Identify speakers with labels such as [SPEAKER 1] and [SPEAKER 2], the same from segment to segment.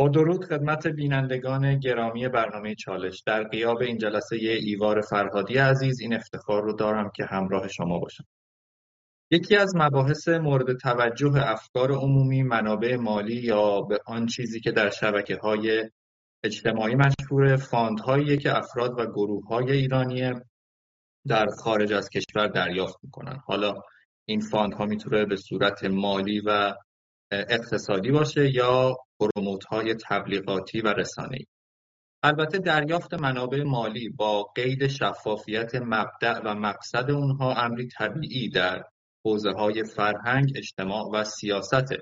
[SPEAKER 1] با درود خدمت بینندگان گرامی برنامه چالش. در قیاب این جلسه ایوار فرهادی عزیز این افتخار رو دارم که همراه شما باشم. یکی از مباحث مورد توجه افکار عمومی منابع مالی یا به آن چیزی که در شبکه های اجتماعی مشهور فاندهایی که افراد و گروه های ایرانی در خارج از کشور دریافت می‌کنن. حالا این فاندها می‌تونه به صورت مالی و اقتصادی باشه یا پروموت های تبلیغاتی و رسانه‌ای. البته دریافت منابع مالی با قید شفافیت مبدع و مقصد اونها امری طبیعی در حوزه های فرهنگ، اجتماع و سیاسته.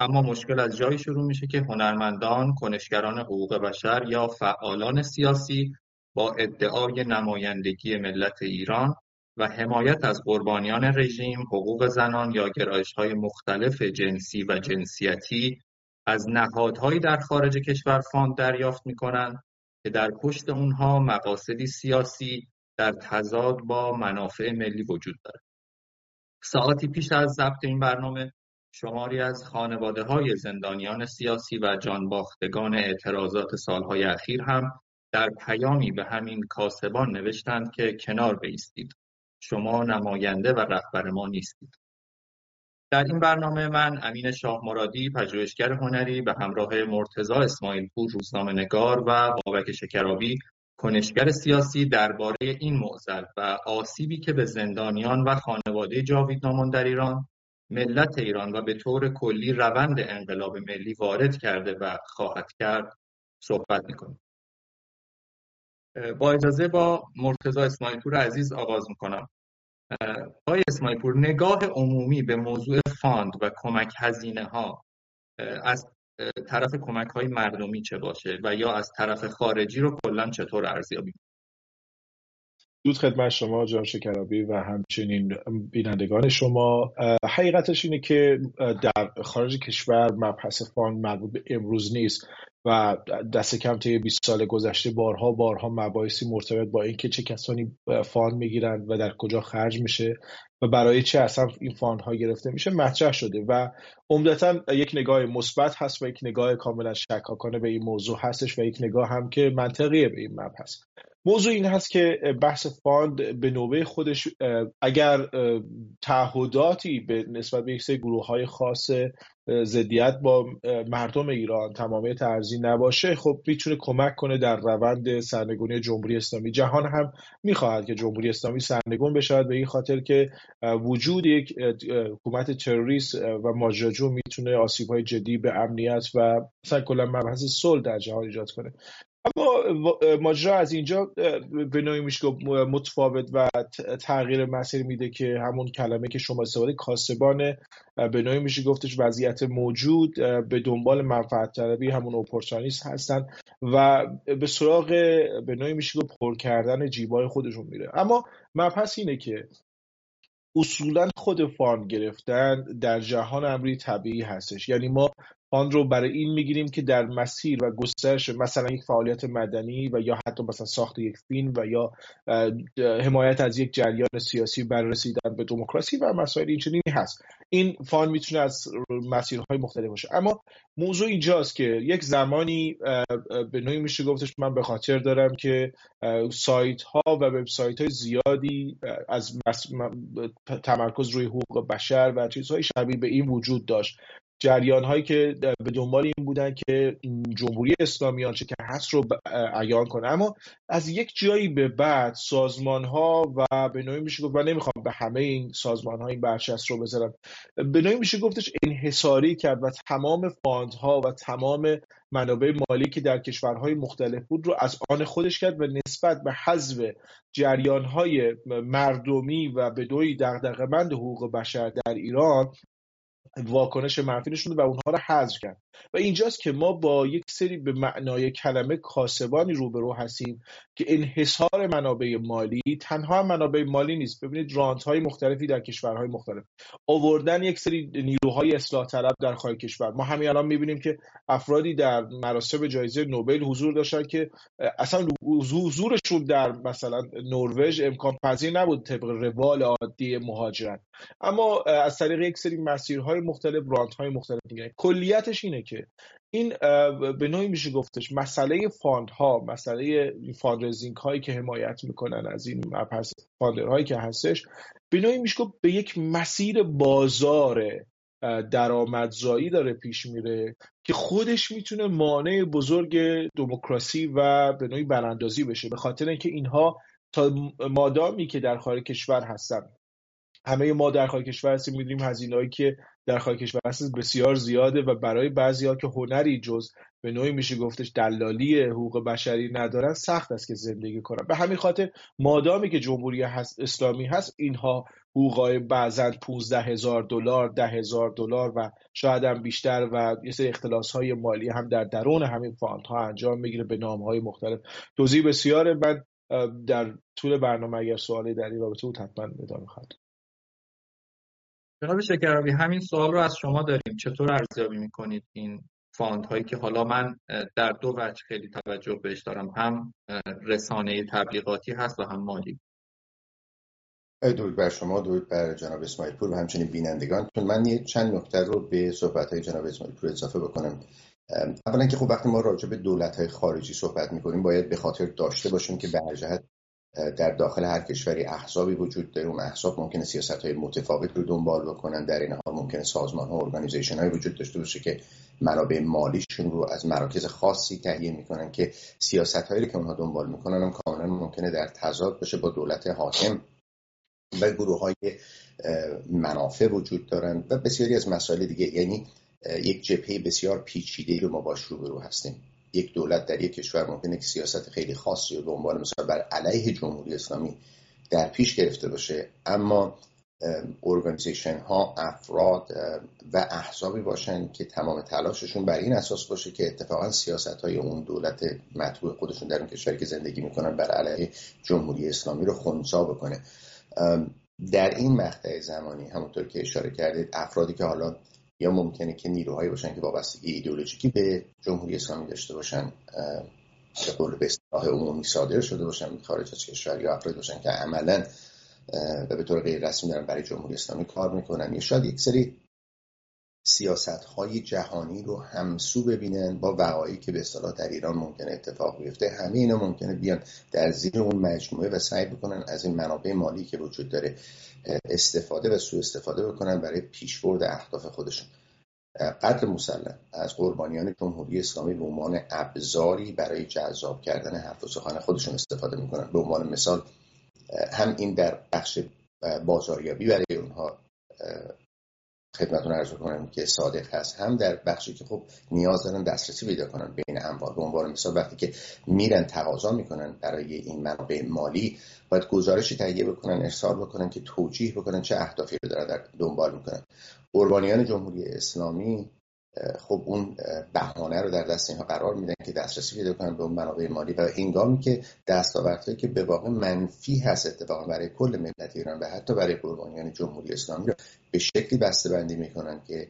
[SPEAKER 1] اما مشکل از جایی شروع میشه که هنرمندان، کنشگران حقوق بشر یا فعالان سیاسی با ادعای نمایندگی ملت ایران و حمایت از قربانیان رژیم، حقوق زنان یا های مختلف جنسی و جنسیتی از نهادهایی در خارج کشور فاند دریافت می‌کنند که در پشت اونها مقاصدی سیاسی در تضاد با منافع ملی وجود دارد. ساعتی پیش از ضبط این برنامه شماری از خانواده های زندانیان سیاسی و جانباختگان اعتراضات سالهای اخیر هم در پیامی به همین کاسبان نوشتند که کنار بیستید. شما نماینده و رهبر ما نیستید. در این برنامه من امین شاه مرادی پژوهشگر هنری به همراه مرتزا اسماعیل پور روزنامه نگار و بابک شکرابی کنشگر سیاسی درباره این معضل و آسیبی که به زندانیان و خانواده جاوید نامان در ایران ملت ایران و به طور کلی روند انقلاب ملی وارد کرده و خواهد کرد صحبت می‌کنیم. با اجازه با مرتضی اسماعیل پور عزیز آغاز می‌کنم. آقای اسماعیل پور نگاه عمومی به موضوع fund و کمک هزینه ها از طرف کمک های مردمی چه باشه و یا از طرف خارجی رو کلا چطور ارزیابی
[SPEAKER 2] درود خدمت شما جان شکرابی و همچنین بینندگان شما. حقیقتش اینه که در خارج کشور مبحث fund مربوط به امروز نیست. و دست کم طی 20 سال گذشته بارها بارها مباحثی مرتبط با اینکه چه کسانی fund می‌گیرند و در کجا خرج میشه و برای چه اصلا این fund ها گرفته میشه مطرح شده و عمدتا یک نگاه مثبت هست و یک نگاه کاملا شکاکانه به این موضوع هستش و یک نگاه هم که منطقیه به این مبحث. موضوع این هست که بحث fund به نوبه خودش اگر تعهداتی به نسبت به یک سری گروه های خاص ضدیت با مردم ایران تمامی ارزی نباشه خب می‌تونه کمک کنه در روند سرنگونی جمهوری اسلامی. جهان هم می‌خواهد که جمهوری اسلامی سرنگون بشود به این خاطر که وجود یک حکومت تروریست و ماجراجو می‌تونه آسیب های جدی به امنیت و مثلا کلا مبحث صلح در جهان ایجاد کنه. اما ماجرا از اینجا به نوعی میشه متفاوت و تغییر مسیر میده که همون کلمه که شما استفاده کاسبان به نوعی میشه گفتش وضعیت موجود به دنبال منفعت طلبی همون opportunist هستن و به سراغ به نوعی میشه گفت پر کردن جیبای خودشون میره. اما مبحث اینه که اصولا خود fund گرفتن در جهان امری طبیعی هستش. یعنی ما آن رو برای این می‌گیریم که در مسیر و گسترش مثلا یک فعالیت مدنی و یا حتی مثلا ساخت یک فیلم و یا حمایت از یک جریان سیاسی بر رسیدن به دموکراسی و مسائل اینچنینی هست. این فان می‌تونه از مسیرهای مختلف باشه. اما موضوع اینجاست که یک زمانی به نوعی میشه گفتش من به خاطر دارم که سایت ها و وبسایت های زیادی از تمرکز روی حقوق بشر و چیزهای شبیه به این وجود داشت. جریان هایی که به دنبال این بودن که جمهوری اسلامی آنچه که هست رو عیان کنه. اما از یک جایی به بعد سازمان ها و به نوعی میشه گفت و نمی‌خوام به همه این سازمان ها این برچسب رو بذارم. به نوعی میشه گفتش انحصاری کرد و تمام ها و تمام منابع مالی که در کشورهای مختلف بود رو از آن خودش کرد و نسبت به حذف جریان های مردمی و به دوی دغدغه‌مند حقوق بشر در ایران واکنش منفی نشون و اونها رو حذف کرد. و اینجاست که ما با یک سری به معنای کلمه کاسبانی روبرو هستیم که انحصار منابع مالی تنها منابع مالی نیست. ببینید رانت های مختلفی در کشورهای مختلف. آوردن یک سری نیروهای اصلاح طلب در خارج کشور. ما همین الان می‌بینیم که افرادی در مراسم جایزه نوبل حضور داشتن که اصلا حضورشون در مثلا نروژ امکان پذیر نبود طبق روال عادی مهاجرت. اما از طریق یک سری مسیرهای مختلف رانت های مختلف دیگه کلیتش اینه که این به نوعی میشه گفتش مسئله fund ها مسئله fundraising هایی که حمایت می‌کنن از این funder هایی که هستش به نوعی میشه گفت به یک مسیر بازار درآمدزایی داره پیش میره که خودش می‌تونه مانع بزرگ دموکراسی و به نوعی براندازی بشه. به خاطر اینکه اینها تا مادامی که در خارج کشور هستن. همه ما در خارج کشور هستیم می‌دونیم هزینه‌ای که در خارج کشور هست بسیار زیاده و برای بعضی ها که هنری جز به نوعی میشه گفتش دلالی حقوق بشری ندارن سخت است که زندگی کنن. به همین خاطر مادامی که جمهوری هست اسلامی هست اینها حقوقای بعضا 15 هزار دلار ده هزار دلار و شاید هم بیشتر و یه سری اختلاس های مالی هم در درون همین فاند ها انجام می‌گیره به نام های مختلف. توضیح بسیار من در طول برنامه اگر سوالی در این رابطه بود حتما ادامه خواهد
[SPEAKER 1] جناب شکرابی همین سوال رو از شما داریم. چطور ارزیابی می‌کنید این فاند هایی که حالا من در دو وجه خیلی توجه بهش دارم؟ هم رسانه تبلیغاتی هست و هم مالی.
[SPEAKER 3] درود بر شما درود بر جناب اسماعیل پور و همچنین بینندگان. من یه چند نکته رو به صحبت های جناب اسماعیل پور اضافه بکنم. اولا که خب وقتی ما راجع به دولت های خارجی صحبت می‌کنیم باید به خاطر داشته باشیم که به هر جهت در داخل هر کشوری احزابی وجود داره. اون احزاب ممکنه سیاست های متفاوت رو دنبال بکنن. در این حال ممکنه سازمان ها ارگانیزیشن های وجود داشته باشه که منابع مالیشون رو از مراکز خاصی تهیه می‌کنن که سیاست هایی که اونها دنبال می‌کنن هم کاملا ممکنه در تضاد باشه با دولت حاکم و گروه های منافع وجود دارن و بسیاری از مسائل دیگه. یعنی یک جبهه بسیار پیچیده رو ما باش روبرو هستیم. یک دولت در یک کشور ممکنه که سیاست خیلی خاصی رو دنبال مثلا بر علیه جمهوری اسلامی در پیش گرفته باشه اما ارگانیزیشن ها افراد و احزابی باشن که تمام تلاششون بر این اساس باشه که اتفاقا سیاست های اون دولت مطبوع خودشون در اون کشوری که زندگی می‌کنن بر علیه جمهوری اسلامی رو خونسا بکنه. در این مقطع زمانی همونطور که اشاره کردید افرادی که حالا یا ممکنه که نیروهایی باشن که وابستگی ایدئولوژیکی به جمهوری اسلامی داشته باشن به قول به اصطلاح عمومی صادر شده باشن خارج از کشور یا افرادی باشن که عملا و به طور غیر رسمی دارن برای جمهوری اسلامی کار می‌کنن. یا شاید یک سری سیاست های جهانی رو همسو ببینن با وقایعی که به اصطلاح در ایران ممکنه اتفاق بیفته. همه اینا ممکنه بیان در زیر اون مجموعه و سعی بکنن از این منابع مالی که وجود داره استفاده و سوء استفاده بکنن برای پیشبرد اهداف خودشون. قدر مسلم از قربانیان جمهوری اسلامی به عنوان ابزاری برای جذاب کردن حرف و سخن خودشون استفاده می‌کنن. به عنوان مثال هم این در بخش بازاریابی برای اونها خدمتتون عرض کنم که صادق هست. هم در بخشی که خب نیاز دارن دسترسی پیدا کنن بین اموال به عنوان مثال وقتی که میرن تقاضا می‌کنن برای این منابع مالی باید گزارشی تهیه بکنن ارسال بکنن که توجیه بکنن چه اهدافی رو دارن در دنبال می‌کنن. قربانیان جمهوری اسلامی خب اون بهانه رو در دست اینها قرار میدن که دسترسی پیدا کنن به اون منابع مالی و هنگامی که دستاوردهایی که به واقع منفی هست اتفاقا برای کل ملت ایران و حتی برای قربانیان جمهوری اسلامی رو به شکلی بسته بندی می‌کنن که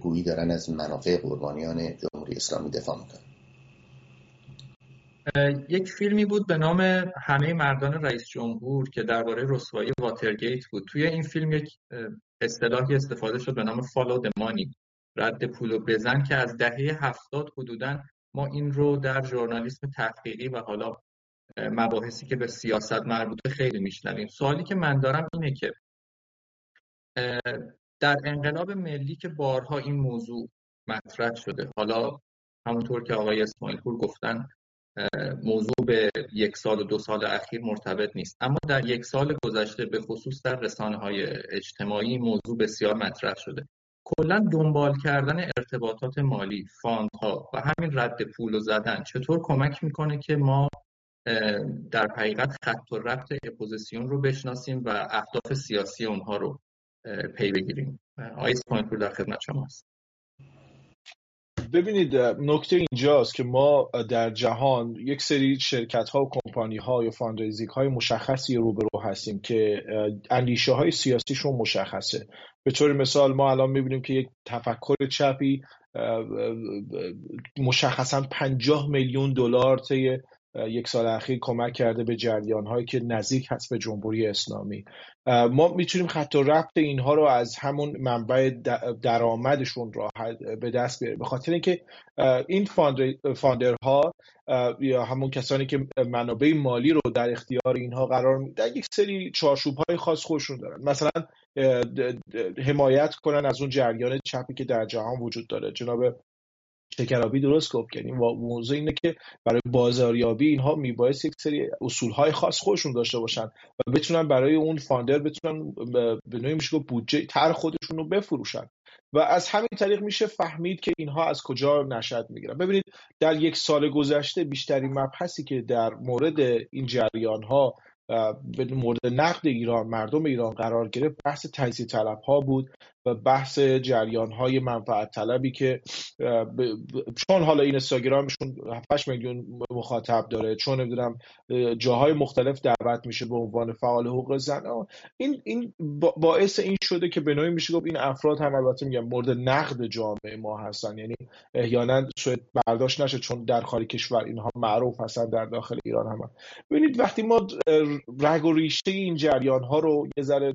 [SPEAKER 3] گویی دارن از منافع قربانیان جمهوری اسلامی دفاع می‌کنن.
[SPEAKER 1] یک فیلمی بود به نام همه مردان رئیس جمهور که درباره رسوایی واترگیت بود. توی این فیلم یک اصطلاحی استفاده شد به نام فالو مانی رد پول و بزن که از دهه هفتاد حدودا ما این رو در ژورنالیسم تحقیقی و حالا مباحثی که به سیاست مربوطه خیلی میشنویم. سوالی که من دارم اینه که در انقلاب ملی که بارها این موضوع مطرح شده حالا همونطور که آقای اسماعیل پور گفتن موضوع به یک سال و دو سال اخیر مرتبط نیست. اما در یک سال گذشته به خصوص در رسانه های اجتماعی موضوع بسیار مطرح شده. کلا دنبال کردن ارتباطات مالی ها و همین رد پول و زدن چطور کمک می‌کنه که ما در حقیقت خط و ربط اپوزیسیون رو بشناسیم و اهداف سیاسی اونها رو پی بگیریم. آیس پوینت در خدمت شماست
[SPEAKER 2] ببینید نکته اینجاست که ما در جهان یک سری شرکت ها و کمپانی ها یا fundraising های مشخصی روبرو هستیم که اندیشه های سیاسیشون مشخصه. به طور مثال ما الان می‌بینیم که یک تفکر چپی مشخصا 50 میلیون دلار طی یک سال اخیر کمک کرده به جریان هایی که نزدیک هست به جمهوری اسلامی. ما می‌تونیم خط و ربط اینها رو از همون منبع درآمدشون راه به دست بیاریم. به خاطر اینکه این فاندرها یا همون کسانی که منابع مالی رو در اختیار اینها قرار میدن یک سری چارچوب های خاص خودشون دارن. مثلا حمایت کنن از اون جریان چپی که در جهان وجود داره. جناب شکرابی درست گفت. کردیم موضوع اینه که برای بازاریابی اینها میبایست یک سری اصول های خاص خودشون داشته باشن و بتونن برای اون فاندر بتونن به نوعی میشه بودجه تر خودشون رو بفروشن. و از همین طریق میشه فهمید که اینها از کجا نشد می‌گیرن. ببینید در یک سال گذشته بیشترین مبحثی که در مورد این جریان ها به مورد نقد ایران مردم ایران قرار گرفت. بحث تجزیه طلب ها بود و بحث جریان های منفعت طلبی که چون حالا این اینستاگرامشون 7 میلیون مخاطب داره چون نمی‌دونم جاهای مختلف دعوت میشه به عنوان فعال حقوق زن این این باعث این شده که به نوعی میشه گفت این افراد هم البته میگم مورد نقد جامعه ما هستن. یعنی احیانا سوء برداشت نشه چون در خارج کشور اینها معروف هستن در داخل ایران هم ببینید وقتی ما رگ و ریشه این جریان ها رو یه ذره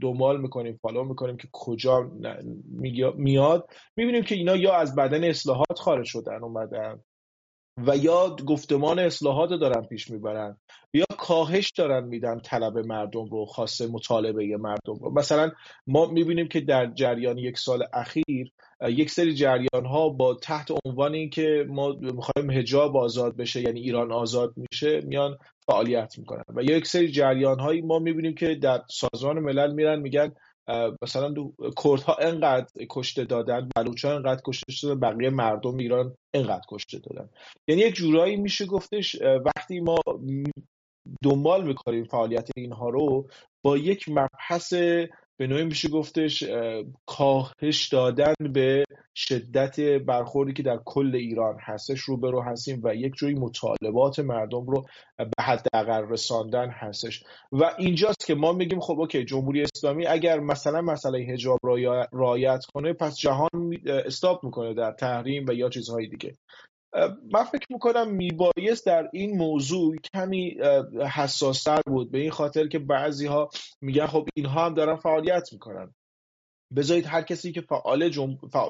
[SPEAKER 2] دنبال می‌کنیم فالو می‌کنیم که کجا میاد. می‌بینیم که اینا یا از بدن اصلاحات خارج شدن اومدن و یا گفتمان اصلاحات رو دارن پیش می‌برن یا کاهش دارن میدن طلب مردم رو خاصه مطالبه مردم رو. مثلا ما می‌بینیم که در جریان یک سال اخیر یک سری جریان ها با تحت عنوان که ما می‌خوایم هجاب آزاد بشه یعنی ایران آزاد میشه میان فعالیت می‌کنن. و یک سری جریان هایی ما می‌بینیم که در سازمان ملل میرن میگن مثلا کردها انقدر کشته دادن بلوچ ها انقدر کشته شدن بقیه مردم ایران انقدر کشته دادن. یعنی یک جورایی میشه گفتش وقتی ما دنبال می‌کنیم فعالیت اینها رو با یک مبحث به نوعی میشه گفتش کاهش دادن به شدت برخوردی که در کل ایران هستش رو هستیم و یک جوی مطالبات مردم رو به حداقل رساندن هستش. و اینجاست که ما میگیم خب اوکی جمهوری اسلامی اگر مثلا مسئله حجاب رایت کنه پس جهان استاپ می‌کنه در تحریم و یا چیزهای دیگه. من فکر می‌کنم میبایست در این موضوع کمی حساستر بود به این خاطر که بعضی ها میگن خب اینها هم دارن فعالیت می‌کنن. بذارید هر کسی که فعال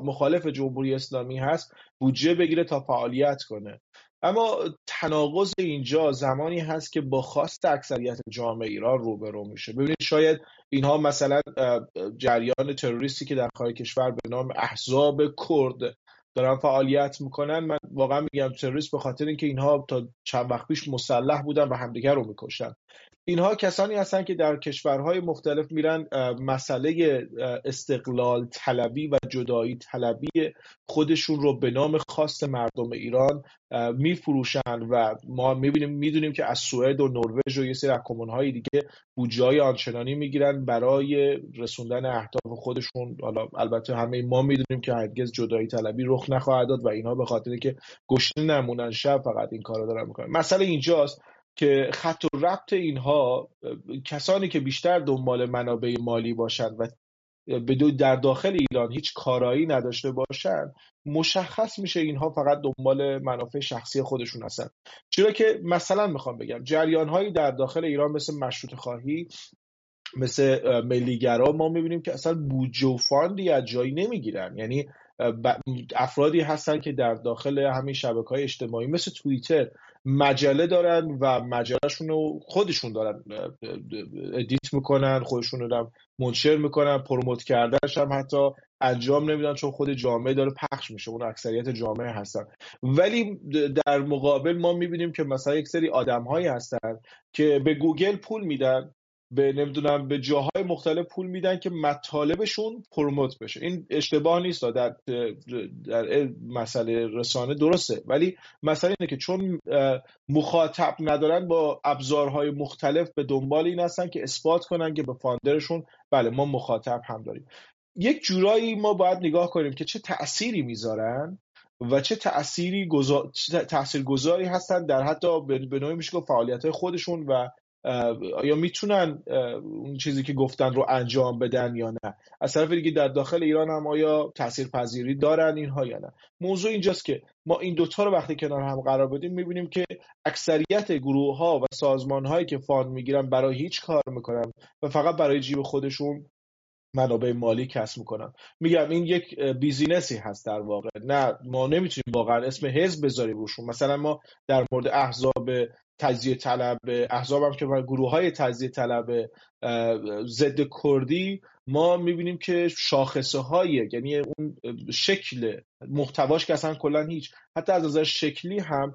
[SPEAKER 2] مخالف جمهوری اسلامی هست بودجه بگیره تا فعالیت کنه. اما تناقض اینجا زمانی هست که با خواست اکثریت جامعه ایران روبرو میشه. ببینید شاید اینها مثلا جریان تروریستی که در خارج کشور به نام احزاب کرد دارن فعالیت می‌کنن من واقعا میگم تروریست به خاطر اینکه اینها تا چند وقت پیش مسلح بودن و همدیگر رو می‌کشن اینها کسانی هستند که در کشورهای مختلف میرن مسئله استقلال طلبی و جدایی طلبی خودشون رو به نام خاص مردم ایران میفروشن و ما می‌بینیم می‌دونیم که از سوئد و نروژ و یه سری های دیگه بودجه آنچنانی می‌گیرن برای رسوندن اهداف خودشون. حالا البته همه ما می‌دونیم که هرگز جدایی طلبی رخ نخواهد داد و اینها به خاطر که گشنه نمونن شب فقط این کارو دارن می‌کنن. مسئله اینجاست. که خط و ربط اینها کسانی که بیشتر دنبال منابع مالی باشند و در داخل ایران هیچ کارایی نداشته باشند مشخص میشه اینها فقط دنبال منافع شخصی خودشون هستن. چرا که مثلا می‌خوام بگم جریان هایی در داخل ایران مثل مشروط خواهی مثل ملیگرا ما می‌بینیم که اصلا بودجه و فاندی از جایی نمی‌گیرن. یعنی افرادی هستن که در داخل همین شبکه های اجتماعی مثل توییتر مجله دارن و مجلهشون رو خودشون دارن edit می‌کنن خودشون رو منتشر می‌کنن promote کردنش هم حتی انجام نمیدن چون خود جامعه داره پخش میشه اون اکثریت جامعه هستن. ولی در مقابل ما می‌بینیم که مثلا یک سری آدم هایی هستن که به گوگل پول میدن به نمی‌دونم به جاهای مختلف پول میدن که مطالبشون promote بشه. این اشتباه نیست در در مسئله رسانه درسته. ولی مسئله اینه که چون مخاطب ندارن با ابزارهای مختلف به دنبال این هستن که اثبات کنن که به فاندرشون بله ما مخاطب هم داریم. یک جورایی ما باید نگاه کنیم که چه تأثیری می‌ذارن و چه تأثیری گذار... تأثیر گذاری هستن در حتی به نوعی میشه فعالیت خودشون و آیا می‌تونن اون چیزی که گفتن رو انجام بدن یا نه؟ از طرف دیگه در داخل ایران هم آیا تاثیرپذیری دارن اینها یا نه؟ موضوع اینجاست که ما این دوتا رو وقتی کنار هم قرار بدیم می‌بینیم که اکثریت گروه ها و سازمان هایی که fund می‌گیرن برای هیچ کار می‌کنن و فقط برای جیب خودشون منابع مالی کسب می‌کنن. میگم این یک business ی هست در واقع. نه ما نمی‌تونیم واقعا اسم حزب بذاریم روشون. مثلا ما در مورد احزاب تجزیه طلب احزاب هم که گروه های تجزیه طلب ضد کردی ما می‌بینیم که شاخصه های یعنی اون شکل محتواش که اصلا کلا هیچ حتی از نظر شکلی هم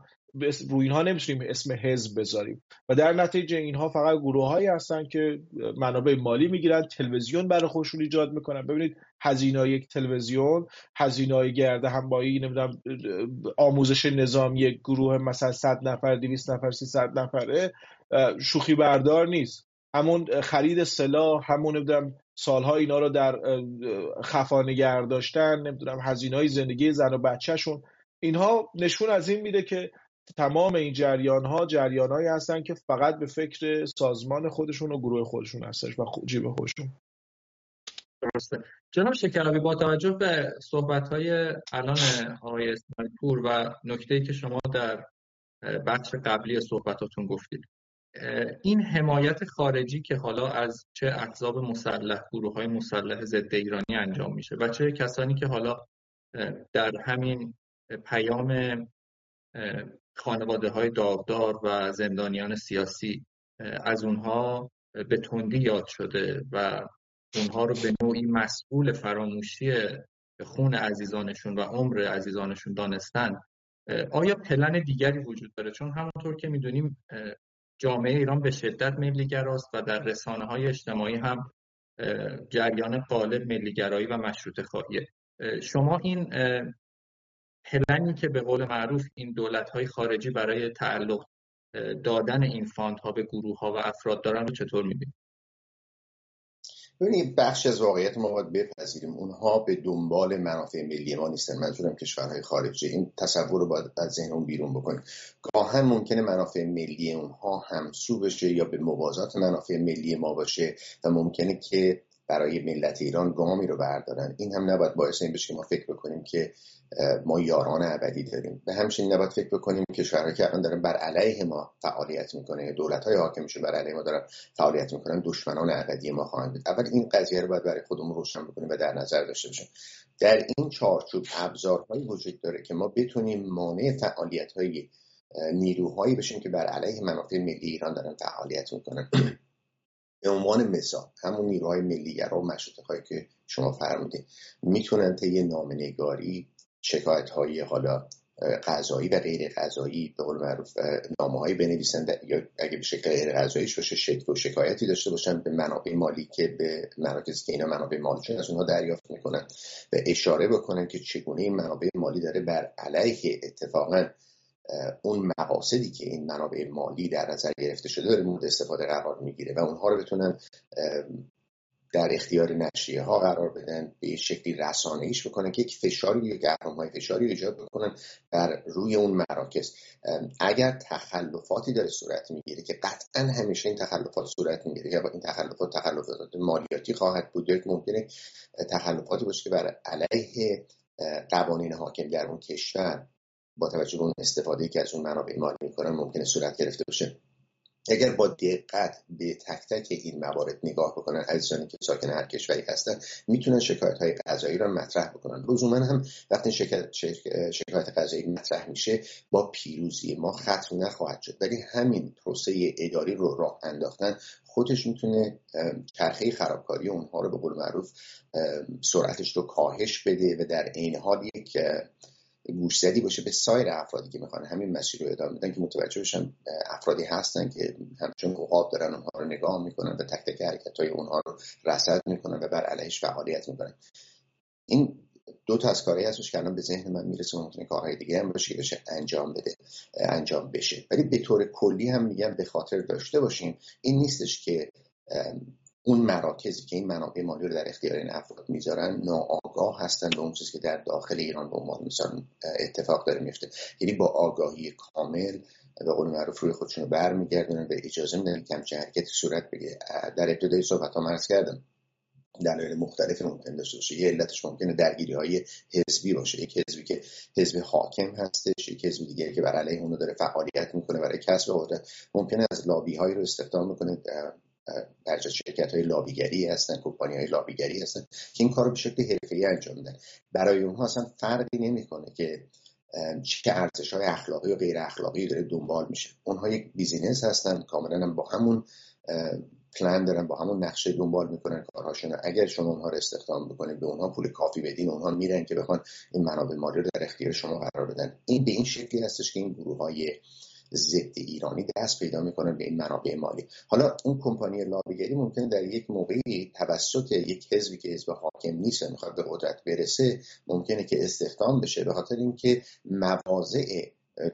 [SPEAKER 2] روی اینها نمی‌تونیم اسم حزب بذاریم. و در نتیجه اینها فقط گروه هایی هستن که منابع مالی می‌گیرن تلویزیون برای خودشون ایجاد می‌کنن. ببینید هزینه یک تلویزیون هزینه گرده همبایی نمی‌دونم آموزش نظامی گروه مثلا 100 نفر 200 نفر 300 نفره شوخی بردار نیست. همون خرید سلاح همون نمی‌دونم سالها اینا رو در خفا نگه داشتن نمی‌دونم هزینه زندگی زن و بچهشون. اینها نشون از این میده که تمام این جریان ها جریان هستن که فقط به فکر سازمان خودشون و گروه خودشون هستش و جیب خودشون.
[SPEAKER 1] درسته. جناب شکرابی با توجه به صحبت های الان آقای اسماعیل و نکته که شما در بخش قبلی صحبتاتون گفتید این حمایت خارجی که حالا از چه احزاب مسلح گروه های مسلح ضد ایرانی انجام میشه و چه کسانی که حالا در همین پیام خانواده های داغدار و زندانیان سیاسی از اونها به تندی یاد شده و اونها رو به نوعی مسئول فراموشی خون عزیزانشون و عمر عزیزانشون دانستن. آیا پلن دیگری وجود داره؟ چون همونطور که می‌دونیم جامعه ایران به شدت ملیگراست و در رسانه های اجتماعی هم جریان غالب ملیگرایی و مشروط خواهیه. شما این پلنی که به قول معروف این دولت های خارجی برای تعلق دادن این fund ها به گروه ها و افراد دارن رو چطور می‌بینید؟
[SPEAKER 3] ببینید بخش از واقعیت ما باید بپذیریم. اونها به دنبال منافع ملی ما نیستن. منظورم کشورهای خارجی. این تصور رو باید از ذهن اون بیرون بکنیم. گاهن ممکنه منافع ملی اونها همسو بشه یا به موازات منافع ملی ما باشه و ممکنه که برای ملت ایران گامی رو بردارن. این هم نباید باعث این بشه که ما فکر بکنیم که ما یاران ابدی داریم. به همچنین نباید فکر بکنیم که شهرها که الان دارن بر علیه ما فعالیت می‌کنه دولت های حاکمشون بر علیه ما دارن فعالیت می‌کنن دشمنان ابدی ما خواهند بود. اول این قضیه رو باید برای خودمون روشن بکنیم و در نظر داشته باشیم. در این چارچوب ابزارهایی وجود داره که ما بتونیم مانع فعالیت های نیروهایی بشیم که بر علیه منافع ملی ایران دارن فعالیت می‌کنن. به عنوان مثال همون نیروهای ملیگرا و مشروطه هایی که شما فرمودید می‌تونن طی نامنگاری شکایت های حالا قضایی و غیر قضایی به قول معروف نامه هایی بنویسن یا اگه به شکل غیر قضاییش باشه شکل و شکایتی داشته باشن به منابع مالی که به مراکزی که اینا منابع مالی از اونها دریافت می‌کنن و اشاره بکنن که چگونه این منابع مالی داره بر علیه اتفاقا اون مقاصدی که این منابع مالی در نظر گرفته شده داره مورد استفاده قرار می‌گیره و اونها رو بتونن در اختیار نشریه ها قرار بدن به شکلی رسانه ایش بکنن که یک فشاری یک گرم های فشاری ایجاد بکنن بر روی اون مراکز. اگر تخلفاتی داره صورت می‌گیره که قطعا همیشه این تخلفات صورت می‌گیره یا این تخلفات تخلفات مالیاتی خواهد بود یا ممکنه تخلفاتی باشه که بر علیه قوانین حاکم در اون کشور با توجه به اون استفاده که از اون منابع مالی می‌کنن ممکنه صورت گرفته باشه. اگر با دقت به تک تک این موارد نگاه بکنن عزیزانی که ساکن هر کشوری هستن می‌تونن شکایت های قضایی را مطرح بکنن. لزوما هم وقتی شکایت, شکایت قضایی مطرح میشه با پیروزی ما ختم نخواهد شد. ولی همین پروسه اداری رو راه انداختن خودش می‌تونه چرخه خرابکاری اونها رو به قول معروف سرعتش رو کاهش بده و در عین حال یک گوشزدی باشه به سایر افرادی که می‌خوان همین مسیر رو ادامه بدن که متوجه بشن افرادی هستن که همچون قواب دارن اونها رو نگاه می‌کنن و تک تک حرکت های اونها رو رصد می‌کنن و بر علیهش فعالیت می‌کنن. این دو تا از کارهایی هستش که الان به ذهن من می‌رسه ممکنه کارهای دیگه هم باشه که بشه انجام بده انجام بشه. ولی به طور کلی هم میگم به خاطر داشته باشیم این نیستش که اون مراکزی که این منابع مالی رو در اختیار این افراد می‌ذارن ناآگاه هستن به اون چیزی که در داخل ایران به عنوان مثلا اتفاق داره میفته یعنی با آگاهی کامل به قول معروف روی خودشون رو برمیگردونن و اجازه میدن که همچین حرکتی صورت بگیره. در ابتدای صحبت ها مرز کردم دلایل مختلفی ممکن داشته باشه. یه علتش ممکنه درگیری های حزبی باشه. یک حزبی که حزب حاکم هستش یک حزب دیگری که بر علیه اونو داره فعالیت می‌کنه برای کسب قدرت ممکنه از لابی هایی رو استخدام می‌کنه برجا شرکت های لابی‌گری هستن کمپانی های لابی‌گری هستن که این کار رو به شکل حرفه‌ای انجام میدن. برای اونها اصلا فرقی نمی‌کنه که چه ارزش های اخلاقی و غیر اخلاقی داره دنبال میشه. اونها یک business هستن کاملا با همون پلان دارن با همون نقشه دنبال می‌کنن کارهاشون اگر شما اونها رو استخدام بکنید به اونها پول کافی بدین اونها میرن که بخوان این منابع مالی رو در اختیار شما قرار بدن. این به این شکلی هستش که این گروه های ضد ایرانی دست پیدا می‌کنن به این منابع مالی. حالا اون کمپانی لابیگری ممکن در یک موقعی توسط یک حزبی که حزب حاکم نیست می‌خواد به قدرت برسه ممکنه که استخدام بشه به خاطر اینکه مواضع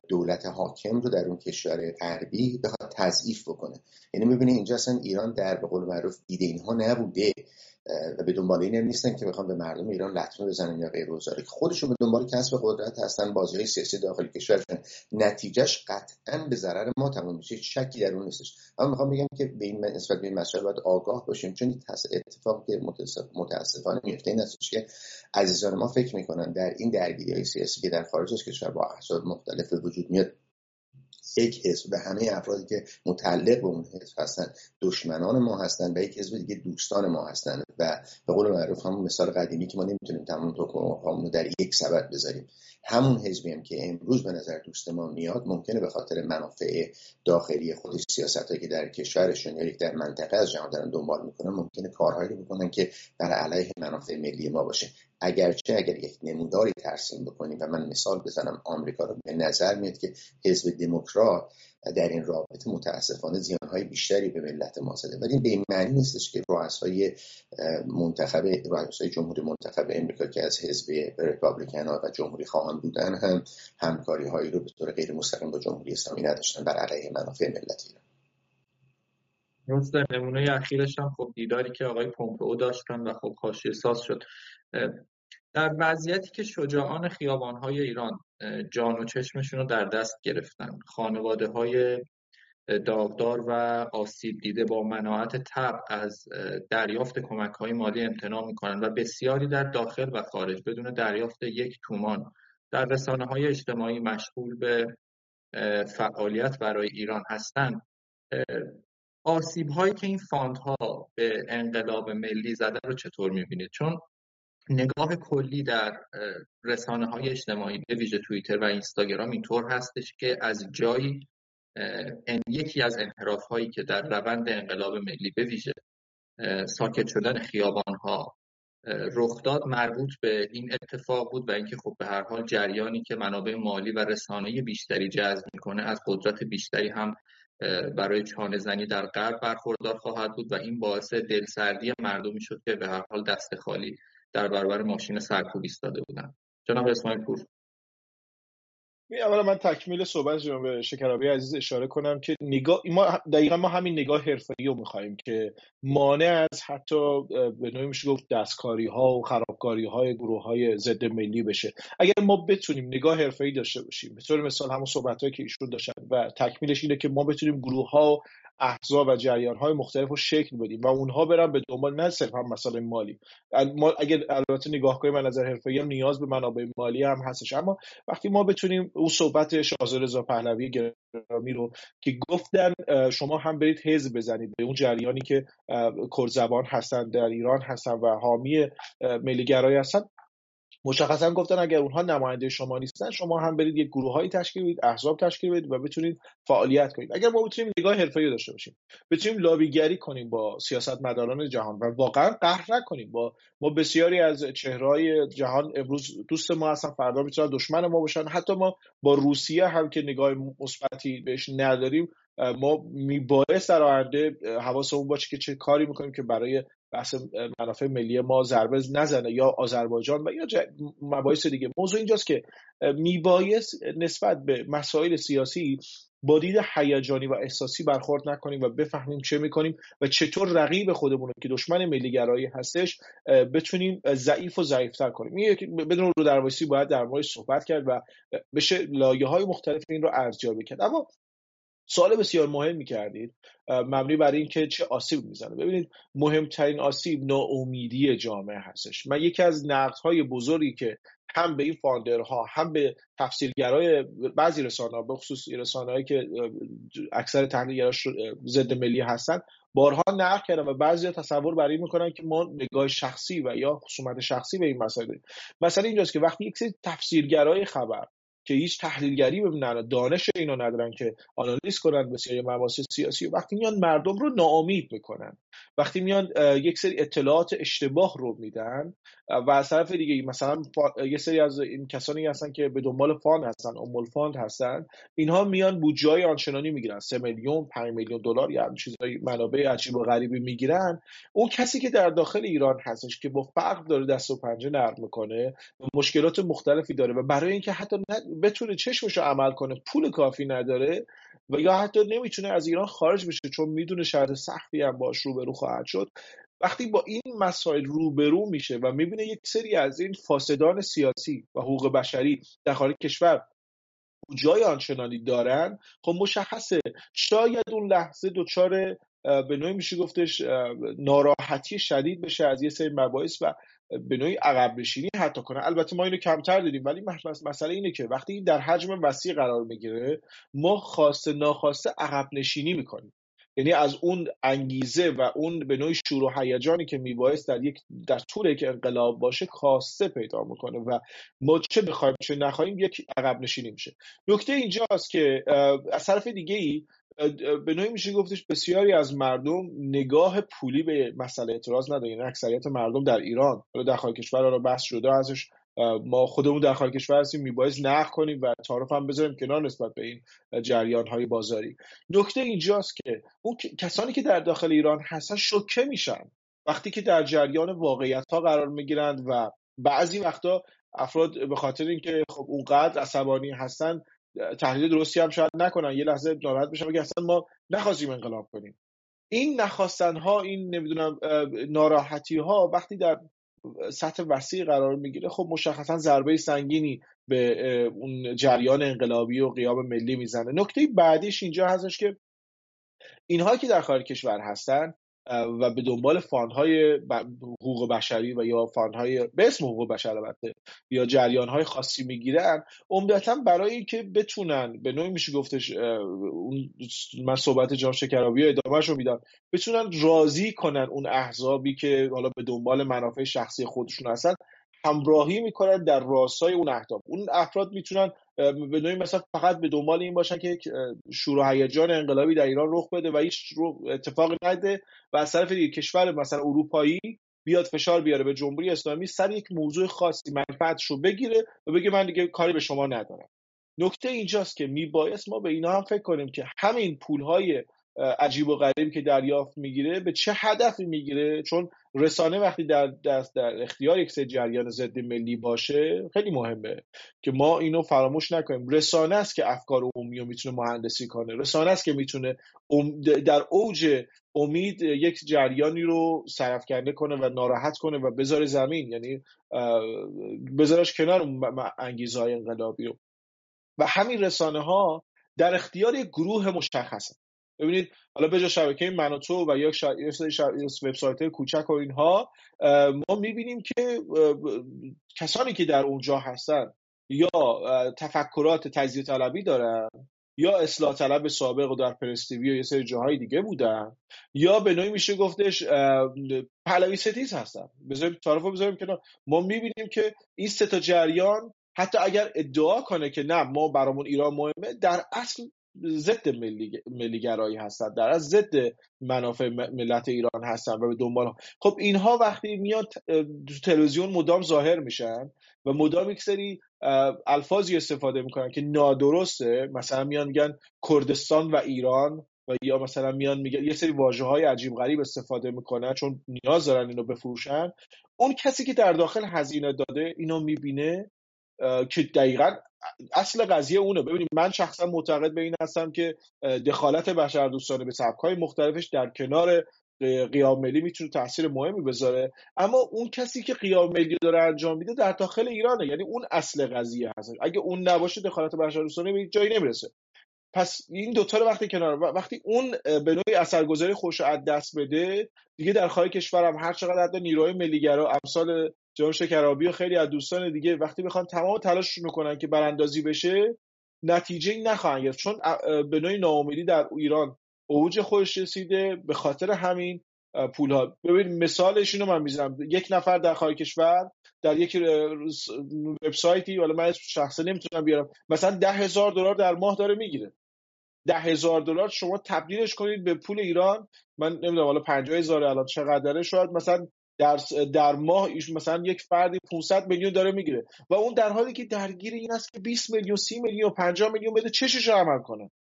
[SPEAKER 3] دولت حاکم رو در اون کشور غربی بخواد تضعیف بکنه. یعنی می‌بینی اینجا اصلا ایران در به قول معروف دیده اینها نبوده. و به دنبال این نیستن که بخوان به مردم ایران لطمه بزنن یا غیر که خودشون به دنبال کسب قدرت هستن بازی های سیاسی داخل کشورشون. نتیجهش قطعا به ضرر ما تمام میشه شکی در اون نیستش. اما می‌خوام بگم که به این نسبت به این مسئله باید آگاه باشیم چون اتفاقی که متاسفانه میفته این هستش که عزیزان ما فکر می‌کنن در این درگیری های سیاسی که در خارج از کشور با احزاب مختلف وجود میاد یک حزب و همه افرادی که متعلق به اون حزب هستن دشمنان ما هستن و یک حزب دیگه دوستان ما هستن. و به قول معروف همون مثال قدیمی که ما نمی‌تونیم تمام تو رو در یک سبد بذاریم. همون حزبی هم که امروز به نظر دوست ما میاد ممکنه به خاطر منافع داخلی خودش سیاست که در کشورشون یا در منطقه از جهان دارن دنبال می‌کنن ممکنه کارهایی بکنن که بر علیه منافع ملی ما باشه. اگرچه اگر یک نموداری ترسیم بکنیم و من مثال بزنم آمریکا رو به نظر میاد که حزب دموکرات در این رابطه متاسفانه زیانهای بیشتری به ملت ما زده. ولی به این معنی نیستش که رؤسای منتخب رؤسای جمهوری منتخب امریکا که از حزب ریپابلیکن و جمهوری خواهان بودن هم همکاری هایی رو به طور غیر مستقیم با جمهوری اسلامی نداشتن بر علیه منافع ملت ایران
[SPEAKER 1] نمونه اخیرش هم خب دیداری که آقای پومپئو داشتن و خب حاشیه ساز شد. در وضعیتی که شجاعان خیابانهای ایران جان و چشمشون رو در دست گرفتن. خانواده های داغدار و آسیب دیده با مناعت تب از دریافت کمک های مالی امتناع می‌کنن و بسیاری در داخل و خارج بدون دریافت یک تومان در رسانه های اجتماعی مشغول به فعالیت برای ایران هستند. آسیب هایی که این ها به انقلاب ملی زده رو چطور می‌بینید؟ چون نگاه کلی در رسانه های اجتماعی به ویژه توییتر و اینستاگرام اینطور هستش که از جایی یکی از انحراف هایی که در روند انقلاب ملی به ویژه ساکت شدن خیابان ها رخ داد مربوط به این اتفاق بود و اینکه خب به هر حال جریانی که منابع مالی و رسانه بیشتری جذب می‌کنه از قدرت بیشتری هم برای چانه زنی در غرب برخوردار خواهد بود و این باعث دلسردی مردمی شد که به هر حال دست خالی در برابر ماشین سرکوب ایستاده بودن. جناب اسماعیل پور.
[SPEAKER 2] اولا من تکمیل صحبت جناب شکرابی عزیز اشاره کنم که نگاه ما دقیقا ما همین نگاه حرفه‌ای رو می‌خوایم که مانع از حتی به نوعی میشه گفت دستکاری ها و خرابکاری های گروه های ضد ملی بشه. اگر ما بتونیم نگاه حرفه‌ای داشته باشیم به طور مثال همون صحبت که ایشون داشتن و تکمیلش اینه که ما بتونیم گروه ها احزاب و جریان های مختلف رو شکل بدیم و اونها برن به دنبال نه صرف هم مسئله مالی. ما اگر البته نگاه کنیم از نظر حرفه‌ای هم نیاز به منابع مالی هم هستش اما وقتی ما بتونیم اون صحبت شازده رضا پهلوی گرامی رو که گفتن شما هم برید حزب بزنید به اون جریانی که کرد هستن در ایران هستن و حامی ملیگرایی هستن. مشخصا گفتن اگر اونها نماینده شما نیستن شما هم برید یک گروههایی تشکیل بدید احزاب تشکیل بدید و بتونید فعالیت کنید. اگر ما بتونیم نگاه حرفه‌ای داشته باشیم بتونیم لابیگری کنیم با سیاستمداران جهان و واقعا قهر نکنیم. با ما بسیاری از چهرهای جهان امروز دوست ما هستن فردا می‌تونن دشمن ما باشن. حتی ما با روسیه هم که نگاه مثبتی بهش نداریم ما میبایست در آینده حواسمون باشه که چه کاری می‌کنیم که برای بحث منافع ملی ما ضربه نزنه یا آذربایجان و یا مباحث دیگه. موضوع اینجاست که میبایست نسبت به مسائل سیاسی با دید هیجانی و احساسی برخورد نکنیم و بفهمیم چه می‌کنیم و چطور رقیب خودمون که دشمن ملیگرایی هستش بتونیم ضعیف و ضعیفتر کنیم. بدون رو دروایسی باید در صحبت کرد و بشه لایه های مختلف این رو ارزیابی کرد. اما سوال بسیار مهم کردید مبنی بر اینکه چه آسیب می‌زنه. ببینید مهمترین آسیب ناامیدی جامعه هستش. من یکی از نقدهای بزرگی که هم به این فاندرها هم به تفسیرگرای بعضی رسانه به خصوص رسانه که اکثر تحلیلگراش ضد ملی هستن بارها نقد کردن و بعضی تصور بر این می‌کنن که ما نگاه شخصی و یا خصومت شخصی به این مسائل داریم. مثلا اینجاست که وقتی یک سری تفسیرگرای خبر که هیچ تحلیلگری ببینن دانش اینو ندارن که آنالیز کنن بسیاری مباحث سیاسی. وقتی میان مردم رو ناامید می‌کنن. وقتی میان یک سری اطلاعات اشتباه رو میدن و از طرف دیگه مثلا یه سری از این کسانی هستن که به دنبال fund هستن امول fund هستن اینها میان بودجه آنچنانی می‌گیرن. 3 میلیون 5 میلیون دلار یا چیزای منابع عجیب و غریبی می‌گیرن. اون کسی که در داخل ایران هستش که با فقر داره دست و پنجه نرم می‌کنه مشکلات مختلفی داره و برای اینکه حتی بتونه چشمشو عمل کنه پول کافی نداره و یا حتی نمی‌تونه از ایران خارج بشه چون می‌دونه شرط سختی هم باش روبرو خواهد شد. وقتی با این مسائل روبرو میشه و می‌بینه یک سری از این فاسدان سیاسی و حقوق بشری در خارج کشور جای آنچنانی دارن خب مشخصه. شاید اون لحظه دچار به نوعی میشه گفتش ناراحتی شدید بشه از یه سری مباحث و به نوعی عقب نشینی حتی کنه. البته ما اینو کمتر دیدیم ولی مسئله اینه که وقتی این در حجم وسیع قرار می‌گیره ما خواسته ناخواسته عقب نشینی می‌کنیم. یعنی از اون انگیزه و اون به نوعی شور و هیجانی که میبایست در یک در طول که انقلاب باشه خواسته پیدا می‌کنه و ما چه بخوایم چه نخواهیم یک عقب نشینی میشه. نکته اینجاست که از طرف دیگه ای به نوعی میشه گفتش بسیاری از مردم نگاه پولی به مسئله اعتراض ندارن. یعنی اکثریت مردم در ایران در خارج کشور رو بحث شده ازش ما خودمون در خارج کشور هستیم میبایست نقد کنیم و تعارف هم بذاریم کنار نسبت به این جریان های بازاری. نکته اینجاست که اون کسانی که در داخل ایران هستن شوکه میشن. وقتی که در جریان واقعیت ها قرار می‌گیرند و بعضی وقتا افراد به خاطر اینکه خب اونقدر عصبانی هستن تحلیل درستی هم شاید نکنن یه لحظه ناراحت بشن بگن اصلا ما نخواستیم انقلاب کنیم. این نخواستن ها این نمی‌دونم ناراحتی ها وقتی در سطح وسیع قرار می‌گیره. خب مشخصا ضربه سنگینی به اون جریان انقلابی و قیام ملی می‌زنه. نکته بعدیش اینجا هستش که اینها که در خارج کشور هستن و به دنبال فاندهای حقوق بشری و یا فاندهای به اسم حقوق بشر البته یا جریانهای خاصی می‌گیرن عمدتا برای اینکه بتونن به نوعی میشه گفتش من صحبت جام شکرابی و ادامهش رو میدم بتونن راضی کنن اون احزابی که حالا به دنبال منافع شخصی خودشون هستن همراهی می‌کنن در راستای اون اهداف. اون افراد می‌تونن به نوعی مثلا فقط به دنبال این باشن که یک شور و هیجان انقلابی در ایران رخ بده و هیچ اتفاق نده و از طرف دیگه کشور مثلا اروپایی بیاد فشار بیاره به جمهوری اسلامی سر یک موضوع خاصی منفعتش رو بگیره و بگه من دیگه کاری به شما ندارم. نکته اینجاست که میبایست ما به اینا هم فکر کنیم که همین پولهای عجیب و غریبی که دریافت می‌گیره به چه هدفی می‌گیره؟ چون رسانه وقتی در دست در اختیار یک سری جریان ضد ملی باشه خیلی مهمه که ما اینو فراموش نکنیم. رسانه است که افکار عمومی رو می‌تونه مهندسی کنه. رسانه است که می‌تونه در اوج امید یک جریانی رو سرفکنده کنه و ناراحت کنه و بذاره زمین. یعنی بذارش کنار انگیزه های انقلابی رو. و همین رسانه ها در اختیار یک گروه مشخصه. ببینید حالا به جای شبکه من و تو و یک وبسایت کوچک و اینها ما می‌بینیم که کسانی که در اونجا هستن یا تفکرات تجزیه طلبی دارن یا اصلاح طلب سابق و در پرستیوی و یه سری جاهای دیگه بودن یا به نوعی میشه گفتش پهلوی ستیز هستن. بذاریم طرف بذاریم که ما می‌بینیم که این سه تا جریان حتی اگر ادعا کنه که نه ما برامون ایران مهمه در اصل ضد ملی ملیگرایی هستن در از ضد منافع ملت ایران هستن و به دنبال خب اینها وقتی میاد تو تلویزیون مدام ظاهر میشن و مدام یک سری الفاظی استفاده می‌کنن که نادرسته. مثلا میان میگن کردستان و ایران و یا مثلا میان میگن یه سری واژه های عجیب غریب استفاده می‌کنن چون نیاز دارن اینو بفروشن. اون کسی که در داخل هزینه داده اینو می‌بینه که دقیقا اصل قضیه اونه. ببینید من شخصا معتقد به این هستم که دخالت بشر دوستانه به سبکهای مختلفش در کنار قیام ملی می‌تونه تاثیر مهمی بذاره. اما اون کسی که قیام ملی داره انجام میده در داخل ایرانه. یعنی اون اصل قضیه هست. اگه اون نباشه دخالت بشر دوستانه به جایی نمی‌رسه. پس این دوتا رو وقتی کنار وقتی اون به نوعی اثرگذاری خوش از دست بده دیگه در خواهی کشورم هر چقدر حتی نیروهای ملیگرا امثال جناب شکرابی و خیلی از دوستان دیگه وقتی بخوان تمام تلاششون کنن که براندازی بشه نتیجه ای نخواهن گرفت. چون به نوعی ناامیدی در ایران اوج خودش رسیده به خاطر همین پول ها ببین مثالش اینو من می‌زنم. یک نفر در خارج کشور در یک وبسایتی ولی من شخصا نمی‌تونم بیارم مثلا ده هزار دلار در ماه داره می‌گیره. ده هزار دلار شما تبدیلش کنید به پول ایران. من نمی‌دونم حالا 50 هزار الان چقدره شاید مثلا در در ماه ایش مثلا یک فردی 500 میلیون داره می‌گیره. و اون در حالی که درگیر این است که 20 میلیون 30 میلیون 50 میلیون بده چشش عمل کنه.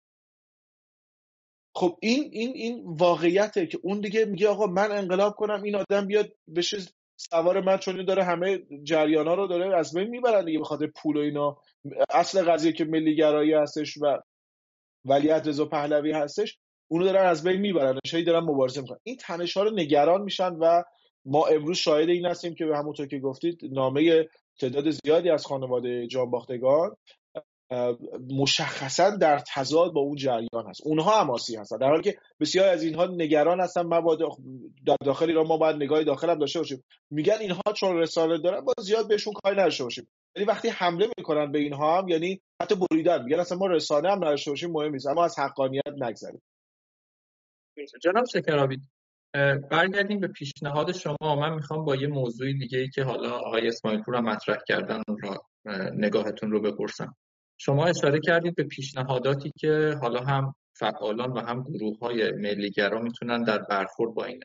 [SPEAKER 2] خب این این این واقعیته که اون دیگه میگه آقا من انقلاب کنم این آدم بیاد بشه سوار من چون داره همه جریان ها رو داره از بین می‌برن دیگه به خاطر پول و اینا. اصل قضیه که ملی گرایی هستش و ولیعت رضا پهلوی هستش اونو دارن از بین می‌برن شاید دارن مبارزه می‌کنن. این تنش ها رو نگران میشن و ما امروز شاهد این هستیم که به همونطور که گفتید نامه تعداد زیادی از خانواده جانباختگان مشخصا در تضاد با اون جریان هست. اونها حماسی هستن. در حالی که بسیار از اینها نگران هستن ما باید در داخل ایران ما باید نگاه داخل هم داشته باشیم. میگن اینها چون رساله دارن با زیاد بهشون کاری نداشته باشیم. یعنی وقتی حمله می‌کنن به اینها هم یعنی حتی بریدن. میگن اصلا ما رسانه هم نداشته باشیم مهم نیست. اما از حقانیت نگذریم.
[SPEAKER 1] جناب شکرابی برگردیم به پیشنهاد شما. من می‌خوام با یه موضوع دیگه ای که حالا آقای اسماعیل پور مطرح کردن را نگاهتون رو بپرسم. شما اشاره کردید به پیشنهاداتی که حالا هم فعالان و هم گروه های ملیگرا می‌تونن در برخورد با این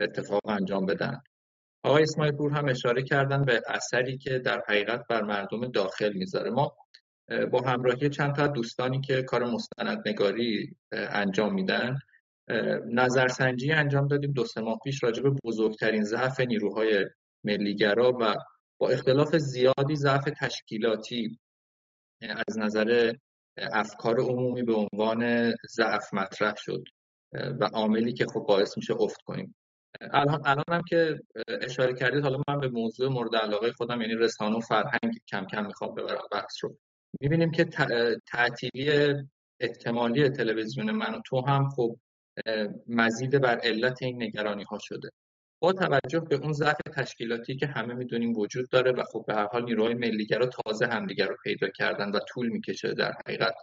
[SPEAKER 1] اتفاق انجام بدن. آقای اسماعیل پور هم اشاره کردن به اثری که در حقیقت بر مردم داخل می‌ذاره. ما با همراهی چند تا دوستانی که کار مستندنگاری انجام میدن نظرسنجی انجام دادیم. دو سه ماه پیش راجع به بزرگترین ضعف نیروهای ملیگرا و با اختلاف زیادی ضعف تشکیلاتی از نظر افکار عمومی به عنوان ضعف مطرح شد و عاملی که خب باعث میشه افت کنیم. الان الان هم که اشاره کردید حالا من به موضوع مورد علاقه خودم یعنی رسانه و فرهنگ کم کم می‌خوام ببرم بحث رو. می‌بینیم که تعطیلی احتمالی تلویزیون من و تو هم خب مزید بر علت این نگرانی ها شده. با توجه به اون ضعف تشکیلاتی که همه می‌دونیم وجود داره و خب به هر حال نیروهای ملیگرا تازه همدیگر رو پیدا کردن و طول می‌کشه در حقیقت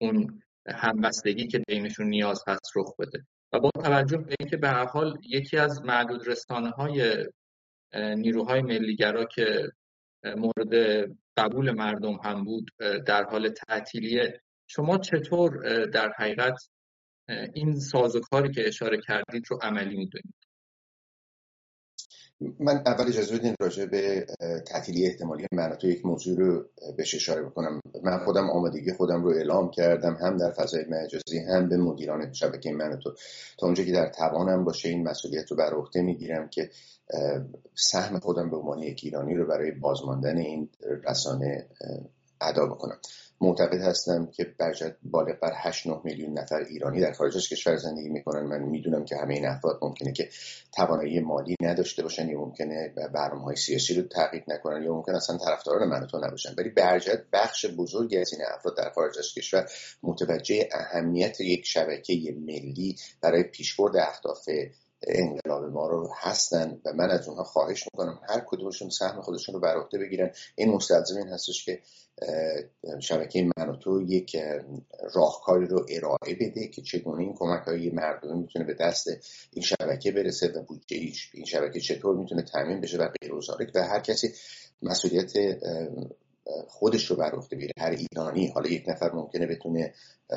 [SPEAKER 1] اون همبستگی که بینشون نیاز هست رخ بده. و با توجه به اینکه به هر حال یکی از معدود رسانه های نیروهای ملیگرا که مورد قبول مردم هم بود در حال تعطیلیه شما چطور در حقیقت این سازوکاری که اشاره کردید رو عملی می‌دونید.
[SPEAKER 3] من اول اجازه بدین راجع به تعطیلی احتمالی مناطق یک موضوع رو بهش اشاره بکنم. من خودم آمادگی خودم رو اعلام کردم هم در فضای مجازی هم به مدیران شبکه مناطق تا اونجا که در توانم باشه این مسئولیت رو بر عهده می‌گیرم که سهم خودم به عنوان یک ایرانی رو برای بازماندن این رسانه ادا بکنم. معتقد هستم که برجت بالغ بر 8 9 میلیون نفر ایرانی در خارج از کشور زندگی می‌کنن. من می‌دونم که همه این افراد ممکنه که توانایی مالی نداشته باشن یا ممکنه برنامه های سیاسی رو تعقیب نکنن یا ممکن اصلا طرفداران من تو نباشن. ولی برجت بخش بزرگی از این افراد در خارج از کشور متوجه اهمیت یک شبکه ملی برای پیشبرد اهداف انقلاب ما رو هستن و من از اونها خواهش می‌کنم هر کدومشون سهم خودشون رو بر بگیرن. این مستلزم این هستش که شبکه من و تو یک راهکاری رو ارائه بده که چگونه این کمک های مردمی می‌تونه به دست این شبکه برسه و بودجه این شبکه چطور می‌تونه تامین بشه و غیر و هر کسی مسئولیت خودش رو بر عهده بگیره هر ایرانی حالا یک نفر ممکنه بتونه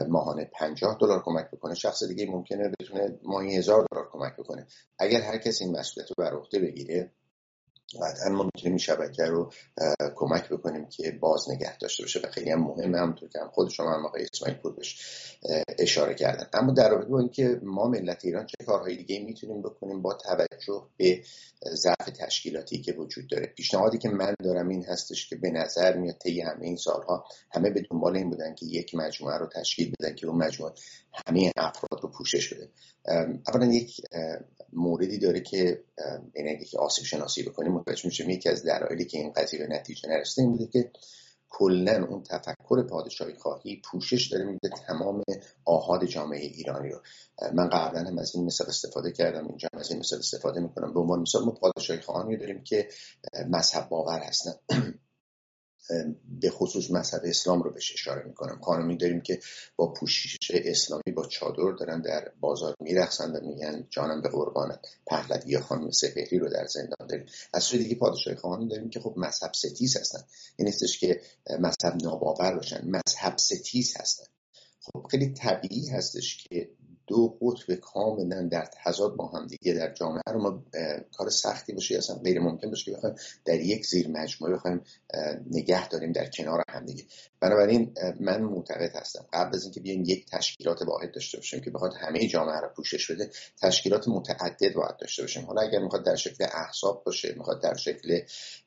[SPEAKER 3] ماهانه 50 دلار کمک بکنه شخص دیگه ممکنه بتونه ماهی هزار دلار کمک بکنه. اگر هر کسی این مسئولیت رو بر عهده بگیره قطعا ما می‌تونیم شبکه رو کمک بکنیم که باز نگه داشته باشه و خیلی هم مهمه همونطور که هم خود شما هم آقای اسماعیل پور اشاره کردن. اما در رابطه با اینکه ما ملت ایران چه کارهای دیگه می‌تونیم بکنیم با توجه به ضعف تشکیلاتی که وجود داره. پیشنهادی که من دارم این هستش که به نظر میاد طی همه این سالها همه به دنبال این بودن که یک مجموعه رو تشکیل بدن که اون مجموعه همه افراد رو پوشش بده. اولا یک موردی داره که یعنی که آسیب شناسی بکنیم متوجه میشیم یکی از دلایلی که این قضیه به نتیجه نرسیده این بوده که کلا اون تفکر پادشاهی خواهی پوشش داره میده تمام آهاد جامعه ایرانی رو. من قبلا هم از این مثال استفاده کردم اینجا از این مثال استفاده می‌کنم. به عنوان مثال ما پادشاهی خواهانی داریم که مذهب باور هستن. به خصوص مذهب اسلام رو بهش اشاره می‌کنم. خانمی داریم که با پوشش اسلامی با چادر دارن در بازار میرخصن و میگن جانم به قربانت پهلوی خانم سپهری رو در زندان داریم. از سوی دیگه پادشاهی خواهانی داریم که خب مذهب ستیز هستن. این نیستش که مذهب ناباور باشن مذهب ستیز هستن. خب خیلی طبیعی هستش که دو قطب کاملا در تضاد با هم دیگه در جامعه رو ما کار سختی باشه اصلا غیر ممکن باشه که بخوایم در یک زیر مجموعه بخوایم نگه داریم در کنار هم دیگه. بنابراین من معتقد هستم قبل از اینکه بیایم یک تشکیلات واحد داشته باشیم که بخواد همه جامعه رو پوشش بده تشکیلات متعدد باید داشته باشیم. حالا اگر می‌خواد در شکل احزاب باشه می‌خواد در شکل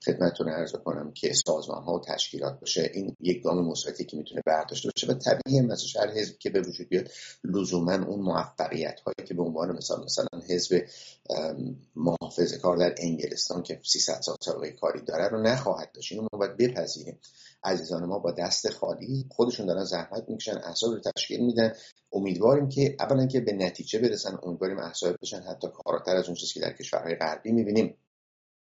[SPEAKER 3] خدمتتون عرض کنم که سازمان ها و تشکیلات باشه این یک گام مثبتی که می‌تونه برداشته باشه و طبیعیه مثلا هر حزب که به وجود بیاد لزوما اون موفقیت هایی که به عنوان مثال مثلا حزب محافظه کار در انگلستان که 300 سال سابقه کاری داره رو نخواهد داشت. اینو ما باید بپذیریم. عزیزان ما با دست خالی خودشون دارن زحمت می‌کشن احساب رو تشکیل میدن. امیدواریم که اولا که به نتیجه برسن امیدواریم احساب بشن. حتی کاراتر از اون چیزی که در کشورهای غربی می‌بینیم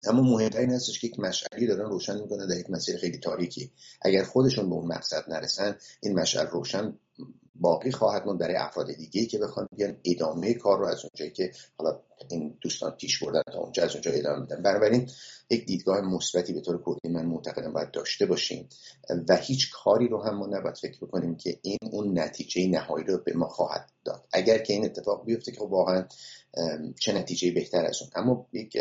[SPEAKER 3] اما مهمتر این هستش که یک مشعلی دارن روشن می‌کنن در یک مسیر خیلی تاریکی. اگر خودشون به اون مقصد نرسن این مشعل روشن باقی خواهد ماند برای افراد دیگه که بخوان بیان ادامه کار رو از اونجایی که حالا این دوستان پیش بردن تا اونجا از اونجا ادامه میدن بنابراین یک دیدگاه مثبتی به طور کلی من معتقدم باید داشته باشیم و هیچ کاری رو هم ما نباید فکر بکنیم که این اون نتیجه نهایی رو به ما خواهد داد. اگر که این اتفاق بیفته که خب واقعا چه نتیجه بهتر از اون. اما یک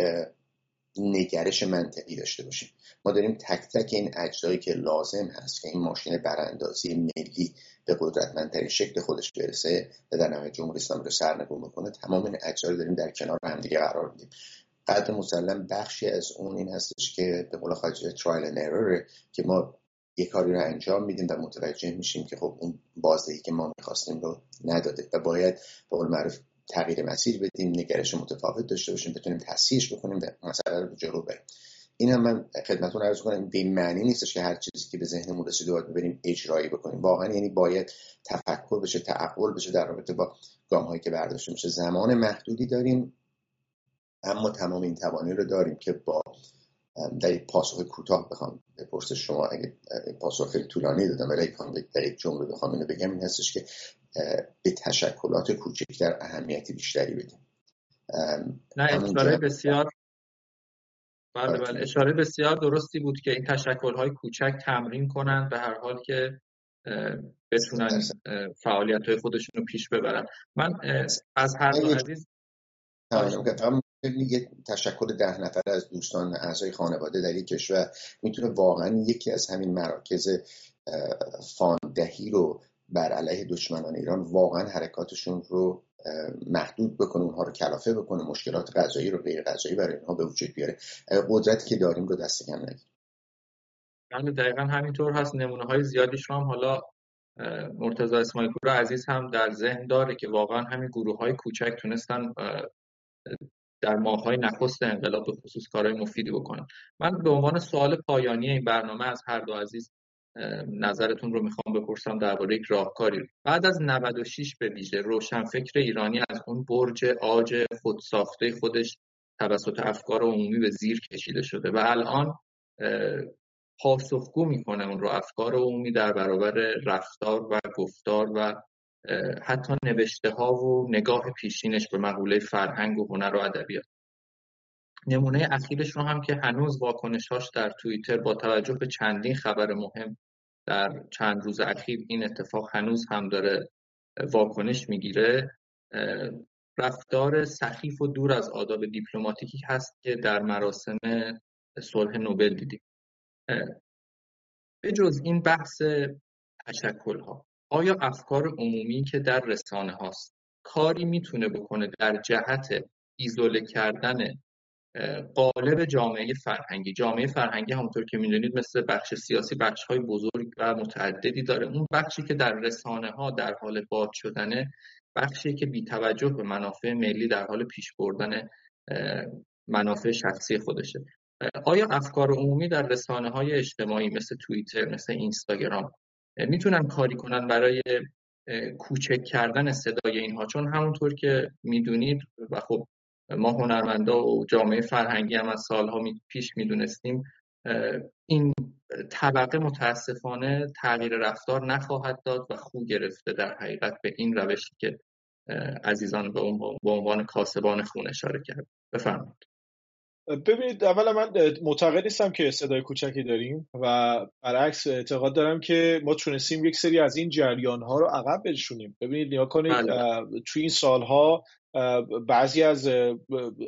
[SPEAKER 3] نگرش منطقی داشته باشیم. ما داریم تک تک این اجزایی که لازم هست که این ماشین براندازی ملی به قدرتمندترین شکل خودش برسه و در نهایت جمهوری اسلامی رو سرنگون بکنه تمام این اجزا رو داریم در کنار همدیگه قرار میدیم. قدر مسلم بخشی از اون این هستش که به قول خارجی ترایل ان که ما یه کاری رو انجام میدیم و متوجه میشیم که خب اون بازدهی که ما می‌خواستیم رو نداده و باید به قول معروف تغییر مسیر بدیم نگرش متفاوت داشته باشیم بتونیم تصحیحش بکنیم و مسئله رو جلو بریم. این هم من خدمتتون عرض کنم به معنی نیستش که هر چیزی که به ذهنمون رسیده باید ببریم اجرایی بکنیم. واقعا یعنی باید تفکر بشه تعقل بشه در رابطه با گام هایی که برداشته میشه. زمان محدودی داریم اما تمام این توانی رو داریم که با در یک پاسخ کوتاه بخوام به شما اگه پاسخ خیلی طولانی دادم ولی در یک جمله بخوام اینو بگم این هستش که به تشکلات کوچکتر اهمیتی بیشتری بدیم.
[SPEAKER 1] نه اشاره بسیار بله بله اشاره بسیار درستی بود که این تشکل های کوچک تمرین کنند به هر حال که بتونن فعالیت های خودشون رو پیش ببرن. من از هر دو عزیز
[SPEAKER 3] یه تشکل ده نفر از دوستان اعضای خانواده در یک کشور می‌تونه واقعا یکی از همین مراکز فاندهی رو بر علیه دشمنان ایران واقعا حرکاتشون رو محدود بکنه اونها رو کلافه بکنه مشکلات غذایی رو غیر غذایی برای اینها به وجود بیاره. قدرتی که داریم رو دست کم نگیر
[SPEAKER 1] بله دقیقا همینطور هست. نمونه های زیادیش هم حالا مرتضی اسماعیل پور عزیز هم در ذهن داره که واقعا همین گروه های کوچک تونستن در ماههای نخست انقلاب به خصوص کارهای مفیدی بکنن. من به عنوان سوال پایانی این برنامه از هر دو عزیز نظرتون رو می‌خوام بپرسم درباره یک راهکاری. بعد از 96 به ویژه روشنفکر ایرانی از اون برج آج خودساخته خودش توسط افکار عمومی به زیر کشیده شده و الان پاسخگو می‌کنه اون رو. افکار عمومی در برابر رفتار و گفتار و حتی نوشته ها و نگاه پیشینش به مقوله فرهنگ و هنر و ادبیات. نمونه اخیرش رو هم که هنوز واکنشاش در توییتر با توجه به چندین خبر مهم در چند روز اخیر این اتفاق هنوز هم داره واکنش می‌گیره. رفتار سخیف و دور از آداب دیپلماتیکی هست که در مراسم صلح نوبل دیدیم. به جز این بحث تشکل ها آیا افکار عمومی که در رسانه هاست کاری می‌تونه بکنه در جهت ایزوله کردن قالب جامعه فرهنگی. جامعه فرهنگی همونطور که می‌دونید مثل بخش سیاسی بخش های بزرگ و متعددی داره. اون بخشی که در رسانه ها در حال باد شدنه بخشی که بی توجه به منافع ملی در حال پیش بردن منافع شخصی خودشه. آیا افکار عمومی در رسانه های اجتماعی مثل توییتر مثل اینستاگرام می‌تونن کاری کنن برای کوچک کردن صدای اینها؟ چون همونطور که می‌دونید و خب ما هنرمندا و جامعه فرهنگی هم از سالها پیش می‌دونستیم این طبقه متاسفانه تغییر رفتار نخواهد داد و خو گرفته در حقیقت به این روشی که عزیزان به عنوان کاسبان خون اشاره کرد. بفرمایید.
[SPEAKER 2] ببینید اولا من معتقد نیستم که صدای کوچکی داریم و برعکس اعتقاد دارم که ما تونستیم یک سری از این جریان ها رو عقب بنشونیم. ببینید نیا کنید بله. توی این سالها بعضی از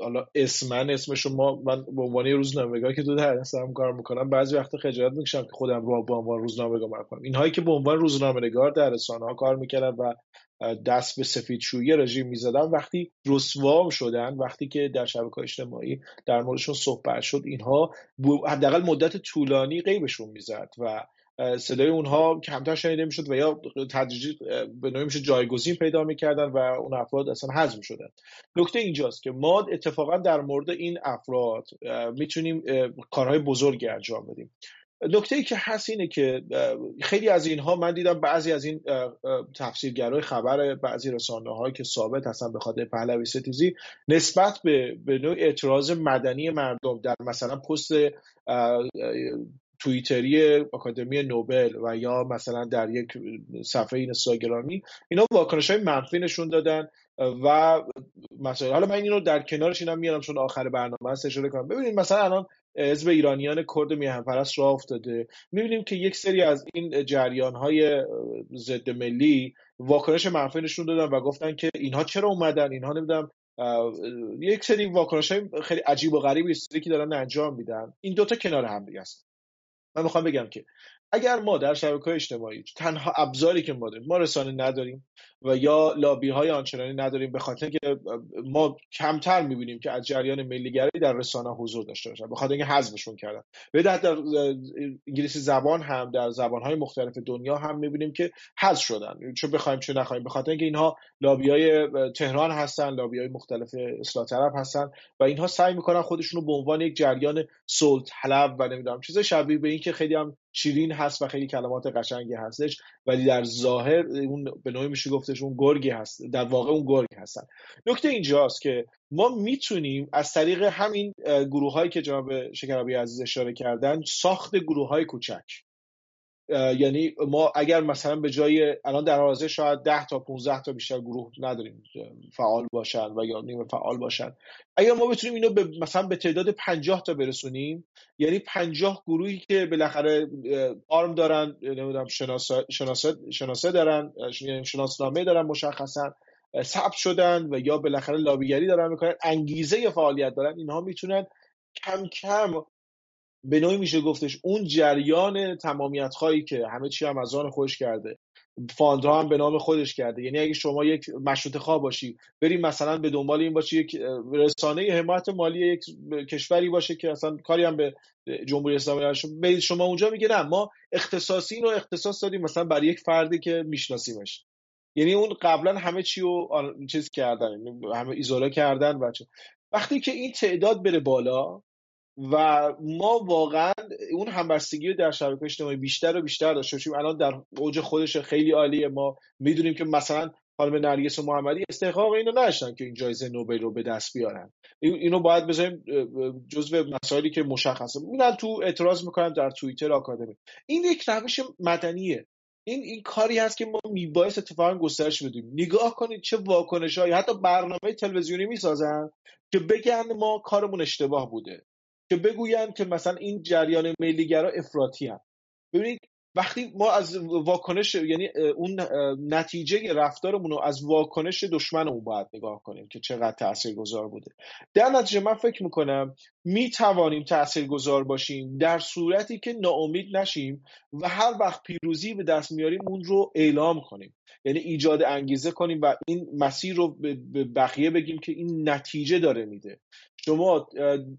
[SPEAKER 2] حالا اسمن اسم شما من به عنوان روزنامه‌نگار که دو در کار می‌کنم بعضی وقت خجالت می‌کشم که خودم رو به عنوان روزنامه‌نگار کنم. اینهایی که به عنوان روزنامه‌نگار در رسانه ها کار می‌کردن و دست به سفیدشویی رژیم می‌زدن وقتی رسوا شدن وقتی که در شبکه اجتماعی در موردشون صحبت شد اینها حداقل مدت طولانی غیبشون می‌زد و صدای اونها کمتر شنیده می‌شد و یا تدریجی به نوعی میشه جایگزین پیدا می‌کردن و اون افراد اصلا حذف شدن نکته اینجاست که ما اتفاقا در مورد این افراد می‌تونیم کارهای بزرگی انجام بدیم. نکته ای که هست اینه که خیلی از اینها من دیدم بعضی از این تفسیرگرای خبر بعضی رسانه هایی که ثابت هستن به خاطر پهلوی ستیزی نسبت به به نوع اعتراض مدنی مردم در مثلا پست توییتری آکادمی نوبل و یا مثلا در یک صفحه اینستاگرامی اینا واکنش های منفی نشون دادن و مثلا حالا من اینو در کنارش اینم میارم چون آخر برنامه هست اشاره کنم. ببینید مثلا الان حزب ایرانیان کرد میهن پرست راه افتاده. می‌بینیم که یک سری از این جریان های ضد ملی واکنش منفی نشون دادن و گفتن که اینها چرا اومدن؟ اینها نمی‌دونم یک سری واکنش های خیلی عجیب و غریبی که دارن انجام میدن. این دوتا کنار هم دیگه است. من می‌خوام بگم که اگر ما در شبکه اجتماعی تنها ابزاری که ما داریم ما رسانه نداریم و یا لابی های آنچنانی نداریم به خاطر که ما کمتر می‌بینیم که از جریان ملیگری در رسانه حضور داشته باشن به خاطر اینکه حذفشون کردن. به در انگلیسی زبان هم در زبان های مختلف دنیا هم می‌بینیم که حذف شدن. چه بخوایم چه نخوایم. به خاطر اینکه اینها لابی های تهران هستن لابی های مختلف اصلاح طلب هستن و اینها سعی می‌کنن خودشون رو به عنوان یک جریان صلح طلب و نمی‌دونم چیز شبیه به این که خیلی هم شیرین هست و خیلی کلمات قشنگی هستش ولی در ظاهر اون به نوعی میشه گفتش اون گرگی هست در واقع اون گرگ هستن. نکته اینجاست که ما می‌تونیم از طریق همین گروه هایی که جناب شکرابی عزیز اشاره کردن ساخت گروه های کوچک. یعنی ما اگر مثلا به جای الان در حاضر شاید 10 تا 15 تا بیشتر گروه نداریم فعال باشن و یا نیمه فعال باشن. اگر ما بتونیم اینو به مثلا به تعداد 50 تا برسونیم یعنی 50 گروهی که بالاخره آرم دارن نمی‌دونم شناسه شناسه دارن یعنی شناسنامه دارن مشخصا ثبت شدن و یا بالاخره لابیگری دارن می‌کنن انگیزه فعالیت دارن اینها می‌تونن کم کم به نوعی میشه گفتش اون جریان تمامیت خواهی که همه چی هم از آن خودش کرده فاندها هم به نام خودش کرده. یعنی اگه شما یک مشروط خواه باشی بریم مثلا به دنبال این باشی یک رسانه حمایت مالی یک کشوری باشه که اصلا کاری هم به جمهوری اسلامی به شما اونجا میگه نه ما اختصاصی رو اختصاص دادیم مثلا برای یک فردی که میشناسیمش. یعنی اون قبلا همه چی رو چیز کردن یعنی همه ایزوله کردن بچه وقتی که این تعداد بره بالا و ما واقعا اون همبستگی رو در شبکه اجتماعی بیشتر و بیشتر داشته باشیم. الان در اوج خودش خیلی عالیه. ما می‌دونیم که مثلا خانم نرگس محمدی استحقاق اینو نداشتن که این جایزه نوبل رو به دست بیارن. اینو باید بذاریم جزو مسائلی که مشخصه. میرن تو اعتراض می‌کنن در توییتر آکادمی. این یک روش مدنیه. این این کاری هست که ما میبایست اتفاقا گسترش بدیم. نگاه کنید چه واکنش هایی حتی برنامه تلویزیونی می‌سازن که بگن ما کارمون اشتباه بوده. که بگویند که مثلا این جریان ملیگرا افراطی هم ببینید وقتی ما از واکنش یعنی اون نتیجه رفتارمون رو از واکنش دشمنمون باید نگاه کنیم که چقدر تاثیرگذار بوده. در نتیجه من فکر می‌کنم می توانیم تاثیرگذار باشیم در صورتی که ناامید نشیم و هر وقت پیروزی به دست میاریم اون رو اعلام کنیم. یعنی ایجاد انگیزه کنیم و این مسیر رو به بقیه بگیم که این نتیجه داره میده. شما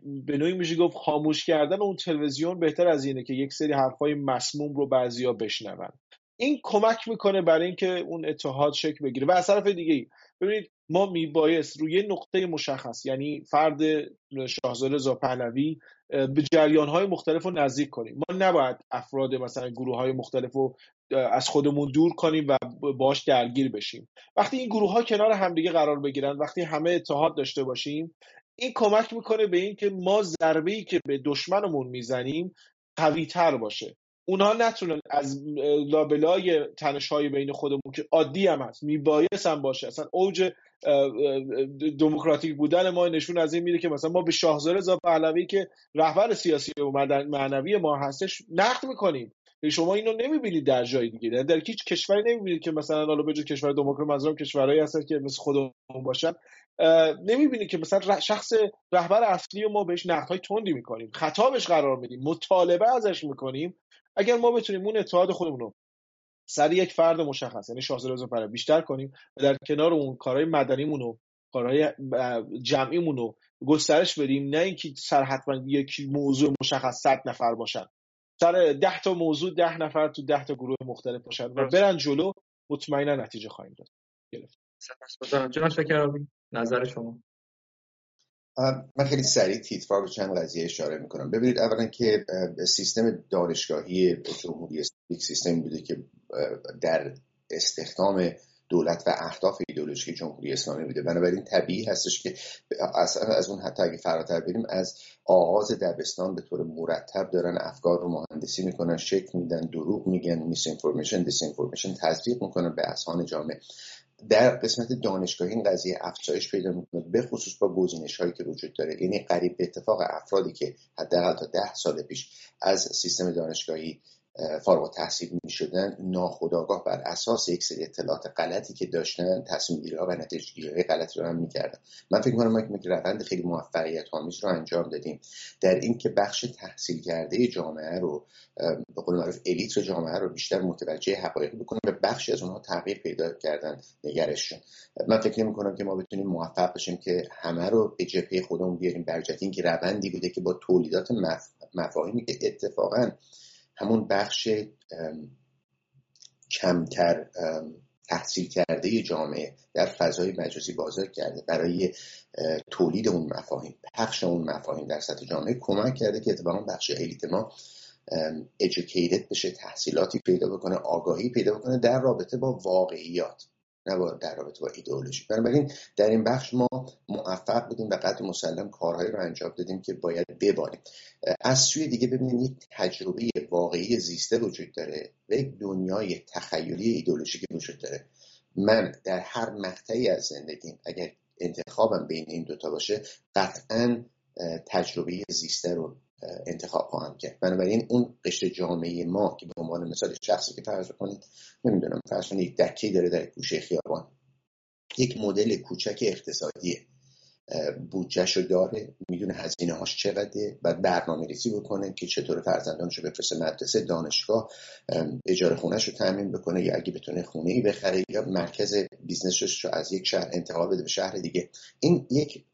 [SPEAKER 2] به نوعی میشه گفت خاموش کردن اون تلویزیون بهتر از اینه که یک سری حرفای مسموم رو بعضیا بشنون. این کمک می‌کنه برای اینکه اون اتحاد شکل بگیره. و از طرف دیگه ببینید ما میبایست روی نقطه مشخص یعنی فرد شاهزاده رضا پهلوی به جریان های مختلف رو نزدیک کنیم. ما نباید افراد مثلا گروه های مختلف رو از خودمون دور کنیم و باش درگیر بشیم. وقتی این گروه ها کنار همدیگه قرار بگیرن وقتی همه اتحاد داشته باشیم این کمک می‌کنه به اینکه ما ضربه ای که به دشمنمون می‌زنیم قوی تر باشه. اونها نتونن از لابلای تنش های بین خودمون که عادی هم هست میبایست هم باشه. اصلا اوج دموکراتیک بودن ما نشون از این میده که مثلا ما به شاهزاده رضا پهلوی که رهبر سیاسی و معنوی ما هستش نقد می‌کنیم. شما اینو نمی‌بینید در جای دیگه. در هیچ کشوری نمی‌بینید که مثلا حالا به کشور دموکرات منظورم کشورهایی هستن که مثل خودمون باشن نمی‌بینید که مثلا شخص رهبر اصلی ما بهش نقدهای تندی می‌کنیم. خطابش قرار میدیم. مطالبه ازش می‌کنیم. اگر ما بتونیم اون اتحاد خودمون رو سر یک فرد مشخص یعنی شاهزاده رضا بیشتر کنیم و در کنار اون کارهای مدنیمون و کارهای جمعیمون رو گسترش بدیم نه اینکه سر حتما یک موضوع مشخص صد نفر باشن. سر ده تا موضوع ده نفر تو ده تا گروه مختلف باشن و برن جلو مطمئنا نتیجه خواهیم داد. گرفت.
[SPEAKER 1] سپاسگزارم. نظر شما؟
[SPEAKER 3] من خیلی سریع تیترا به چند قضیه اشاره می‌کنم. ببینید اولا که سیستم دانشگاهی جمهوری اسلامی سیستمی بوده که در استخدام دولت و اهداف ایدئولوژیک جمهوری اسلامی بوده. بنابراین طبیعی هستش که اصلا از اون حتی اگه فراتر بریم از آغاز دبستان به طور مرتب دارن افکار رو مهندسی می‌کنن شکل میدن دروغ میگن میس انفورمیشن دیس انفورمیشن تزریق می‌کنن به اذهان جامعه. در قسمت دانشگاهی این قضیه افزایش پیدا می‌کنه به خصوص با گزینش هایی که وجود داره. یعنی قریب به اتفاق افرادی که حداقل تا ده سال پیش از سیستم دانشگاهی فارغ تحصیل می شدن ناخداگاه بر اساس یک سری اطلاعات غلطی که داشتن تصمیم گیری و نتیجه گیری غلطی رو هم می‌کردن. من فکر کنم ما یک روند خیلی موفقیت آمیز رو انجام دادیم. در اینکه بخش تحصیل کرده جامعه رو به قول معروف الیت جامعه رو بیشتر متوجه حقایق بکنیم و بخشی از اونها تغییر پیدا کردن نگرششون. من فکر نمی کنم که ما بتونیم موفق بشیم که همه رو به جبهه خودمون بیاریم برجت این که روندی بوده که با تولیدات مفاهیمی که اتفاقا همون بخش کمتر تحصیل کرده جامعه در فضای مجازی بازار کرده. برای تولید اون مفاهیم پخش اون مفاهیم در سطح جامعه کمک کرده که اتفاقا بخش الیت ما educated بشه تحصیلاتی پیدا بکنه آگاهی پیدا بکنه در رابطه با واقعیات. نه در رابطه با ایدئولوژی. بنابراین در این بخش ما موفق بودیم و قدر مسلم کارهایی رو انجام دادیم که باید ببانیم. از سوی دیگه ببینیم یک تجربه واقعی زیسته وجود داره و یک دنیای تخیلی ایدئولوژیکی وجود داره. من در هر مقطعی از زندگیم اگر انتخابم بین این دوتا باشه قطعا تجربه زیسته رو انتخاب خواهم کرد. بنابراین اون قشر جامعه ما که به عنوان مثال شخصی که فرض کنید نمی‌دونم فرض کنید یک دکه داره در گوشه خیابان. یک مدل کوچک اقتصادیه. بودجهش رو داره می‌دونه هزینه هاش چقدره و برنامه ریزی بکنه که چطور فرزندانش رو بفرسته مدرسه دانشگاه اجاره خونهش رو تامین بکنه یا اگه بتونه خونه ای بخره یا مرکز business ش رو از یک شهر انتقال بده به شهر دیگه. این یک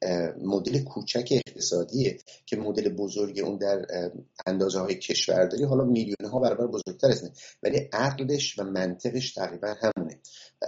[SPEAKER 3] مدل کوچک اقتصادیه که مدل بزرگ اون در اندازه های کشورداری حالا میلیون ها برابر بزرگتر است ولی عقلش و منطقش تقریبا همونه.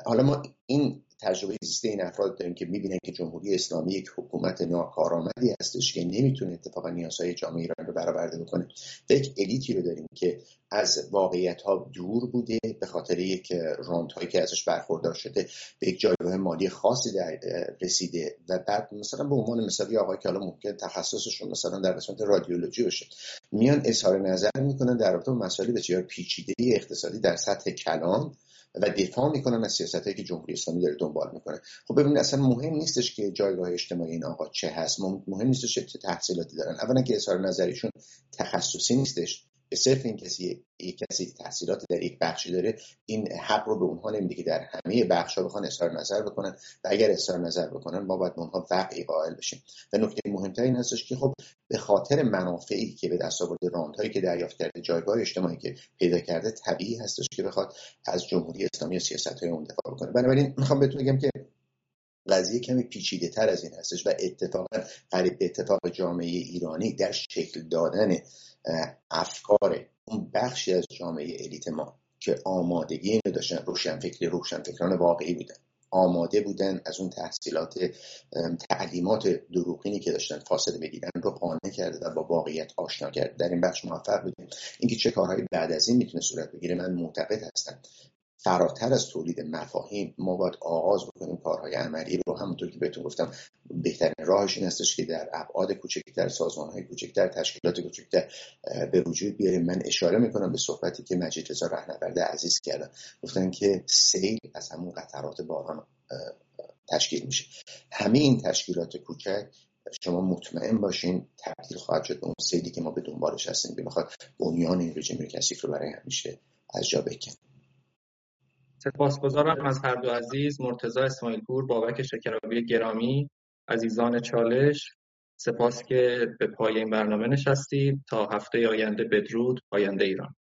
[SPEAKER 3] حالا ما این تجربه زیسته این افراد داریم که می‌بینن که جمهوری اسلامی یک حکومت ناکارآمدی هستش که نمی‌تونه اتفاقا نیازهای جامعه ایران رو برآورده بکنه. و یک الیتی رو داریم که از واقعیت ها دور بوده به خاطر یک راند هایی که ازش برخوردار شده به یک جایگاه مالی خاصی در رسیده و بعد مثلا به عنوان مثالی آقای که حالا ممکن تخصصشون مثلا در قسمت رادیولوژی باشه میان اظهار نظر می‌کنن در رابطه مسائل بسیار پیچیده اقتصادی در سطح کلان و دفاع می‌کنن از سیاست هایی که جمهوری اسلامی داره دنبال می‌کنه. خب ببینید اصلا مهم نیستش که جایگاه اجتماعی این آقا چه هست. مهم نیستش چه تحصیلاتی دارن. اولا که اظهار نظریشون تخصصی نیستش. به صرف این کسی یک کسی تحصیلات در یک بخشی داره این حق رو به اونها نمیده که در همه بخش ها بخوان اظهار نظر بکنن. و اگر اظهار نظر بکنن ما باید اونها وقعی قائل بشیم. و نکته مهمتر این هستش که خب به خاطر منافعی که به دست آورده راندهایی که دریافت کرده جایگاه اجتماعی که پیدا کرده طبیعی هستش که بخواد از جمهوری اسلامی و سیاست های اون دفاع بکنه. بنابراین می‌خوام بهتون بگم که قضیه کمی پیچیده تر از این هستش و اتفاقا قریب به اتفاق جامعه ایرانی در شکل دادن افکار اون بخشی از جامعه الیت ما که آمادگی اینو داشتن روشنفکری روشنفکران واقعی بودن. آماده بودن از اون تحصیلات تعلیمات دروغینی که داشتن فاصله بگیرن رو قانع کرده و با واقعیت آشنا کرده. در این بخش موفق بودیم. اینکه چه کارهایی بعد از این می‌تونه صورت بگیره من معتقد هستم. فراتر از تولید مفاهیم ما باید آغاز بکنیم کارهای عملی رو. همونطور که بهتون گفتم بهترین راهش این هستش که در ابعاد کوچکتر سازمانهای کوچکتر تشکیلات کوچکتر به وجود بیاریم. من اشاره می‌کنم به صحبتی که مجید رضا رهنورد عزیز کردن گفتن که سیل از همون قطرات باران تشکیل میشه. همه این تشکیلات کوچک شما مطمئن باشین تبدیل خواهد شد به اون سیلی که ما به دنبالش هستیم که بخواد بنیان این رژیم کثیف رو برای همیشه از جا بکن
[SPEAKER 1] سپاسگزارم از هر دو عزیز مرتضی اسماعیل پور بابک شکرابی گرامی عزیزان چالش. سپاس که به پای این برنامه نشستید. تا هفته آینده بدرود آینده ایران.